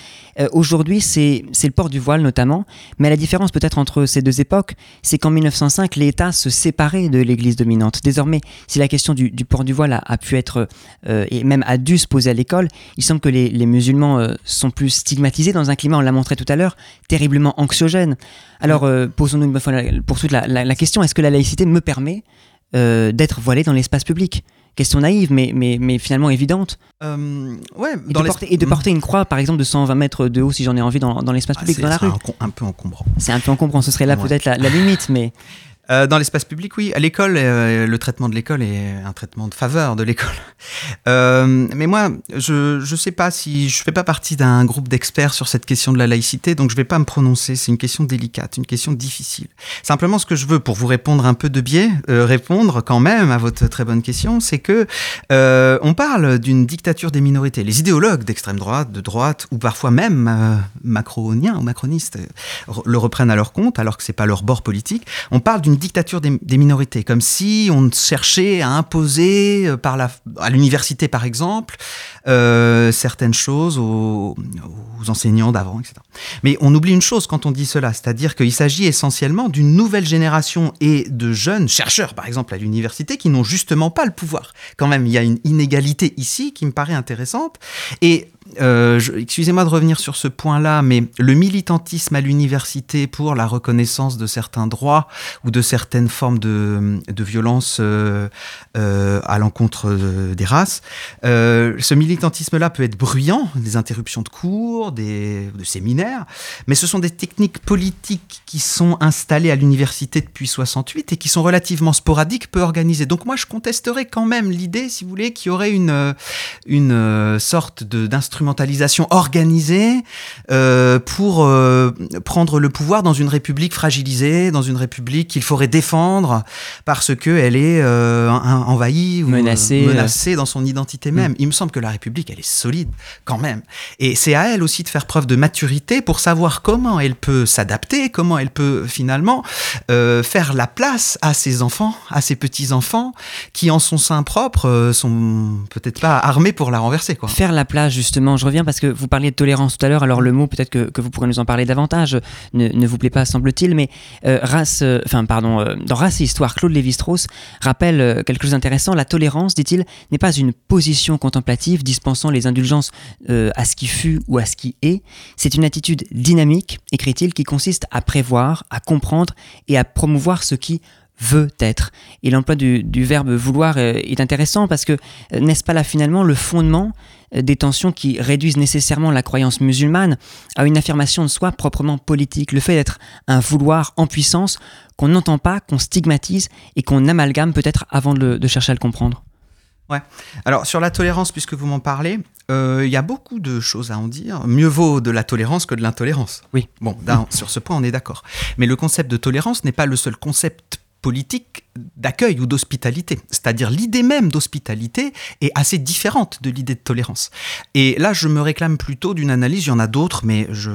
Aujourd'hui, c'est le port du voile notamment, mais la différence peut-être entre ces deux époques, c'est qu'en 1905, l'État se séparait de l'Église dominante. Désormais, si la question du, port du voile a, pu être, et même a dû se poser à l'école, il semble que les, les musulmans euh, sont plus stigmatisés dans un climat, on l'a montré tout à l'heure, terriblement anxiogène. Alors, euh, posons-nous une fois pour toutes la, la- la question, est-ce que la laïcité me permet euh, d'être voilé dans l'espace public? Question naïve, mais, mais, mais finalement évidente. Ouais, Et dans de, les- porter, et de porter une croix, par exemple, de 120 mètres de haut, si j'en ai envie, dans, dans l'espace Ah, public, c'est- dans la c'est rue. un, un peu encombrant. C'est un peu encombrant, ce serait là Ouais. peut-être la, la limite, mais... *laughs* Euh, dans l'espace public, oui. À l'école, euh, le traitement de l'école est un traitement de faveur de l'école. *laughs* Euh, mais moi, je je sais pas si je fais pas partie d'un groupe d'experts sur cette question de la laïcité, donc je vais pas me prononcer. C'est une question délicate, une question difficile. Simplement, ce que je veux, pour vous répondre un peu de biais, répondre quand même à votre très bonne question, c'est que on parle d'une dictature des minorités. Les idéologues d'extrême droite, de droite, ou parfois même macroniens ou macronistes le reprennent à leur compte, alors que c'est pas leur bord politique. On parle d'une dictature des, minorités, comme si on cherchait à imposer euh, par la, à l'université par exemple euh, certaines choses aux, aux enseignants d'avant, etc. Mais on oublie une chose quand on dit cela, c'est-à-dire qu'il s'agit essentiellement d'une nouvelle génération et de jeunes chercheurs, par exemple à l'université, qui n'ont justement pas le pouvoir. Quand même, il y a une inégalité ici qui me paraît intéressante. Et euh, excusez-moi de revenir sur ce point-là, mais le militantisme à l'université pour la reconnaissance de certains droits ou de certaines formes de, violence euh, euh, à l'encontre des races, ce militantisme-là peut être bruyant, des interruptions de cours, des de séminaires, mais ce sont des techniques politiques qui sont installées à l'université depuis 68 et qui sont relativement sporadiques, peu organisées. Donc moi, je contesterais quand même l'idée, si vous voulez, qu'il y aurait une, une sorte de- d'instrumentalisation organisée euh, pour euh, prendre le pouvoir dans une république fragilisée, dans une république qu'il faudrait défendre parce qu'elle est euh, en- envahie ou Menacée, menacée dans son identité même. Il me semble que la République, elle est solide quand même. Et c'est à elle aussi de faire preuve de maturité pour savoir comment elle peut s'adapter, comment elle peut finalement faire la place à ses enfants, à ses petits-enfants, qui en son sein propre sont peut-être pas armés pour la renverser. Quoi. Faire la place, justement, je reviens parce que vous parliez de tolérance tout à l'heure, alors le mot, peut-être que, vous pourrez nous en parler davantage, ne, vous plaît pas, semble-t-il, mais euh, race, euh, pardon, euh, dans Race et Histoire, Claude Lévi-Strauss rappelle quelque chose d'intéressant. La tolérance, dit-il, n'est pas une position contemplative dispensant les indulgences à ce qui fut ou à ce qui est. C'est une attitude dynamique, écrit-il, qui consiste à prévoir, à comprendre et à promouvoir ce qui veut être. Et l'emploi du, verbe vouloir est intéressant parce que n'est-ce pas là finalement le fondement des tensions qui réduisent nécessairement la croyance musulmane à une affirmation de soi proprement politique, le fait d'être un vouloir en puissance qu'on n'entend pas, qu'on stigmatise et qu'on amalgame peut-être avant de, le- de chercher à le comprendre. Ouais. Alors sur la tolérance, puisque vous m'en parlez, euh, il y a beaucoup de choses à en dire. Mieux vaut de la tolérance que de l'intolérance. Oui. Bon, sur ce point, on est d'accord. Mais le concept de tolérance n'est pas le seul concept politique d'accueil ou d'hospitalité. C'est-à-dire l'idée même d'hospitalité est assez différente de l'idée de tolérance. Et là, je me réclame plutôt d'une analyse, il y en a d'autres, mais je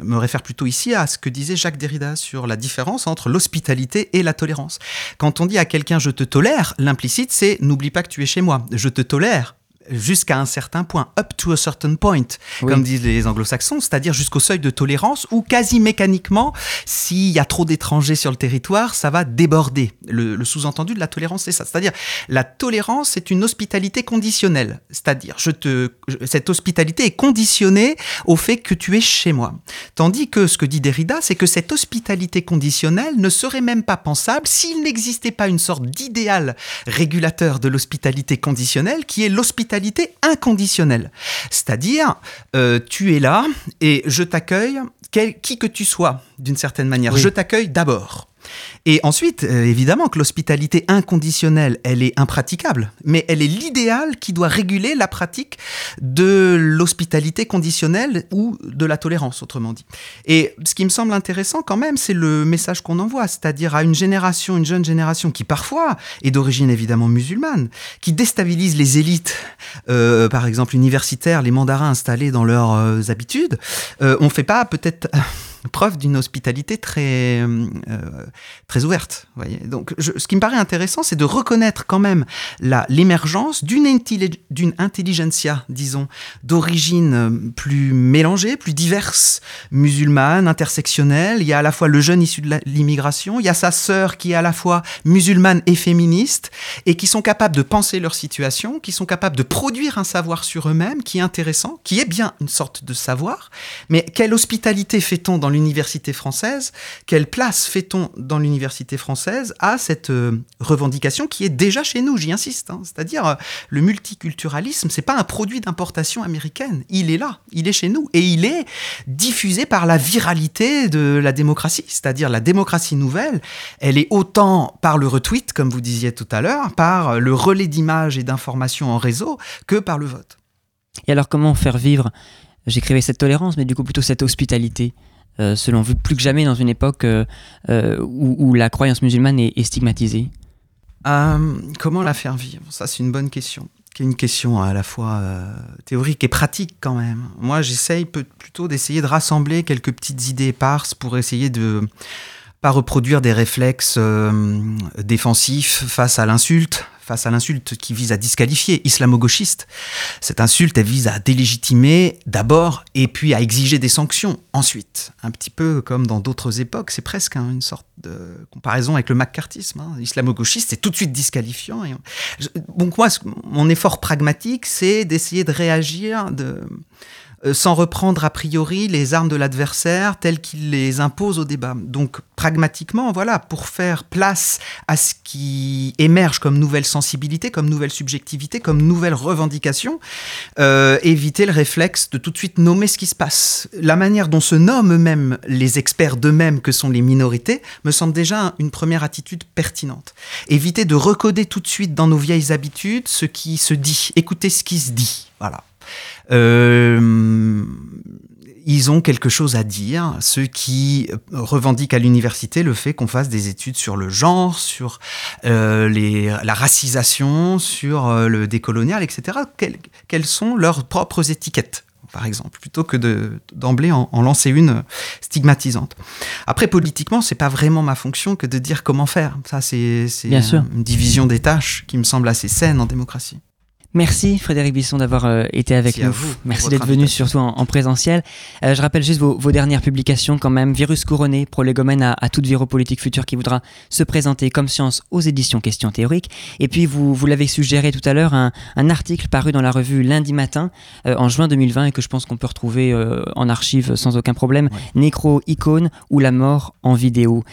me réfère plutôt ici à ce que disait Jacques Derrida sur la différence entre l'hospitalité et la tolérance. Quand on dit à quelqu'un je te tolère, l'implicite c'est n'oublie pas que tu es chez moi. Je te tolère. Jusqu'à un certain point, up to a certain point, Oui. comme disent les anglo-saxons, c'est-à-dire jusqu'au seuil de tolérance où quasi mécaniquement, s'il y a trop d'étrangers sur le territoire, ça va déborder. Le, le sous-entendu de la tolérance, c'est ça. C'est-à-dire la tolérance, c'est une hospitalité conditionnelle. C'est-à-dire, je te, cette hospitalité est conditionnée au fait que tu es chez moi. Tandis que ce que dit Derrida, c'est que cette hospitalité conditionnelle ne serait même pas pensable s'il n'existait pas une sorte d'idéal régulateur de l'hospitalité conditionnelle qui est l'hospitalité inconditionnelle. C'est-à-dire, euh, tu es là et je t'accueille, qui que tu sois, d'une certaine manière. Oui. Je t'accueille d'abord. Et ensuite, euh, évidemment que l'hospitalité inconditionnelle, elle est impraticable, mais elle est l'idéal qui doit réguler la pratique de l'hospitalité conditionnelle ou de la tolérance, autrement dit. Et ce qui me semble intéressant quand même, c'est le message qu'on envoie, c'est-à-dire à une génération, une jeune génération qui parfois est d'origine évidemment musulmane, qui déstabilise les élites, euh, par exemple universitaires, les mandarins installés dans leurs euh, habitudes. On ne fait pas peut-être *laughs* preuve d'une hospitalité très, euh, très ouverte. Voyez. Donc, ce qui me paraît intéressant, c'est de reconnaître quand même l'émergence d'une intelli- intelligentsia, disons, d'origine euh, plus mélangée, plus diverse, musulmane, intersectionnelle. Il y a à la fois le jeune issu de l'immigration, il y a sa sœur qui est à la fois musulmane et féministe, et qui sont capables de penser leur situation, qui sont capables de produire un savoir sur eux-mêmes qui est intéressant, qui est bien une sorte de savoir, mais quelle hospitalité fait-on dans l'université française Quelle place fait-on dans l'université française à cette euh, revendication qui est déjà chez nous J'y insiste. hein. C'est-à-dire euh, le multiculturalisme, c'est pas un produit d'importation américaine. Il est là, il est chez nous et il est diffusé par la viralité de la démocratie. C'est-à-dire la démocratie nouvelle, elle est autant par le retweet, comme vous disiez tout à l'heure, par le relais d'images et d'informations en réseau, que par le vote. Et alors, comment faire vivre J'écrivais cette tolérance, mais du coup plutôt cette hospitalité, euh, selon vous, plus que jamais dans une époque euh, euh, où, la croyance musulmane est, stigmatisée. Comment la faire vivre? Ça, c'est une bonne question. Qui est une question à la fois théorique et pratique quand même. Moi, j'essaye plutôt d'essayer de rassembler quelques petites idées éparses pour essayer de pas reproduire des réflexes défensifs face à l'insulte, face à l'insulte qui vise à disqualifier islamo-gauchiste. Cette insulte, elle vise à délégitimer d'abord et puis à exiger des sanctions ensuite. Un petit peu comme dans d'autres époques, c'est presque hein, une sorte de comparaison avec le macartisme. Hein. Islamo-gauchiste, c'est tout de suite disqualifiant. Donc moi, mon effort pragmatique, c'est d'essayer de réagir de sans reprendre a priori les armes de l'adversaire telles qu'il les impose au débat. Donc pragmatiquement, voilà, pour faire place à ce qui émerge comme nouvelle sensibilité, comme nouvelle subjectivité, comme nouvelle revendication, euh, éviter le réflexe de tout de suite nommer ce qui se passe. La manière dont se nomment même les experts d'eux-mêmes que sont les minorités me semble déjà une première attitude pertinente. Éviter de recoder tout de suite dans nos vieilles habitudes ce qui se dit, écouter ce qui se dit. Voilà. Euh, ils ont quelque chose à dire, ceux qui revendiquent à l'université le fait qu'on fasse des études sur le genre, sur euh, les, la racisation, sur euh, le décolonial, etc. Quelles, quelles sont leurs propres étiquettes par exemple, plutôt que de- d'emblée en, en lancer une stigmatisante. Après, politiquement, c'est pas vraiment ma fonction que de dire comment faire. Ça, c'est une division des tâches qui me semble assez saine en démocratie. Merci Frédéric Bisson d'avoir euh, été avec Merci à nous. vous Merci d'être venu surtout en, en présentiel. Euh, je rappelle juste vos, vos dernières publications quand même. Virus couronné, prolégomène à, à toute viropolitique future qui voudra se présenter comme science aux éditions Questions théoriques. Et puis vous, vous l'avez suggéré tout à l'heure, un, un article paru dans la revue lundi matin euh, en juin 2020 et que je pense qu'on peut retrouver en archive sans aucun problème. Nécro icône ou la mort en vidéo.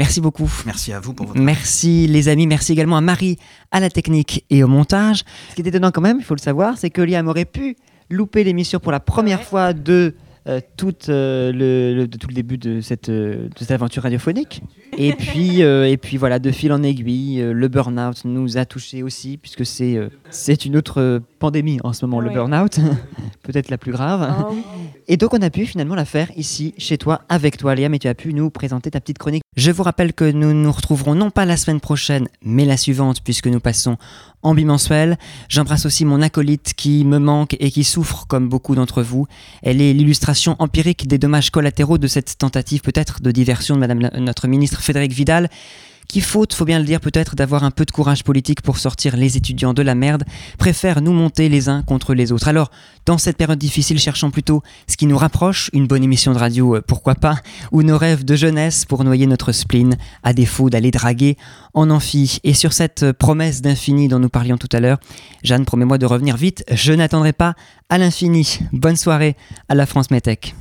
Merci beaucoup. Merci à vous pour votre Merci les amis, merci également à Marie, à la technique et au montage. Ce qui est étonnant quand même, il faut le savoir, c'est que Liam aurait pu louper l'émission pour la première fois de, euh, toute, euh, le, le- de tout le début de cette, euh, de cette aventure radiophonique. Et puis, euh, et puis voilà, de fil en aiguille, euh, le burn-out nous a touchés aussi, puisque c'est euh, c'est une autre euh, pandémie en ce moment, le burn-out, *laughs* peut-être la plus grave. Ah. Et donc on a pu finalement la faire ici, chez toi, avec toi Léa, mais tu as pu nous présenter ta petite chronique. Je vous rappelle que nous nous retrouverons non pas la semaine prochaine, mais la suivante, puisque nous passons en bimensuel. J'embrasse aussi mon acolyte qui me manque et qui souffre comme beaucoup d'entre vous. Elle est l'illustration empirique des dommages collatéraux de cette tentative peut-être de diversion de Madame la- notre ministre Frédéric Vidal, qui faute, faut bien le dire peut-être, d'avoir un peu de courage politique pour sortir les étudiants de la merde, préfèrent nous monter les uns contre les autres. Alors, dans cette période difficile, cherchons plutôt ce qui nous rapproche, une bonne émission de radio, euh, pourquoi pas, ou nos rêves de jeunesse pour noyer notre spleen, à défaut d'aller draguer en amphi. Et sur cette euh, promesse d'infini dont nous parlions tout à l'heure, Jeanne, promets-moi de revenir vite, je n'attendrai pas à l'infini. Bonne soirée à la France Métèque.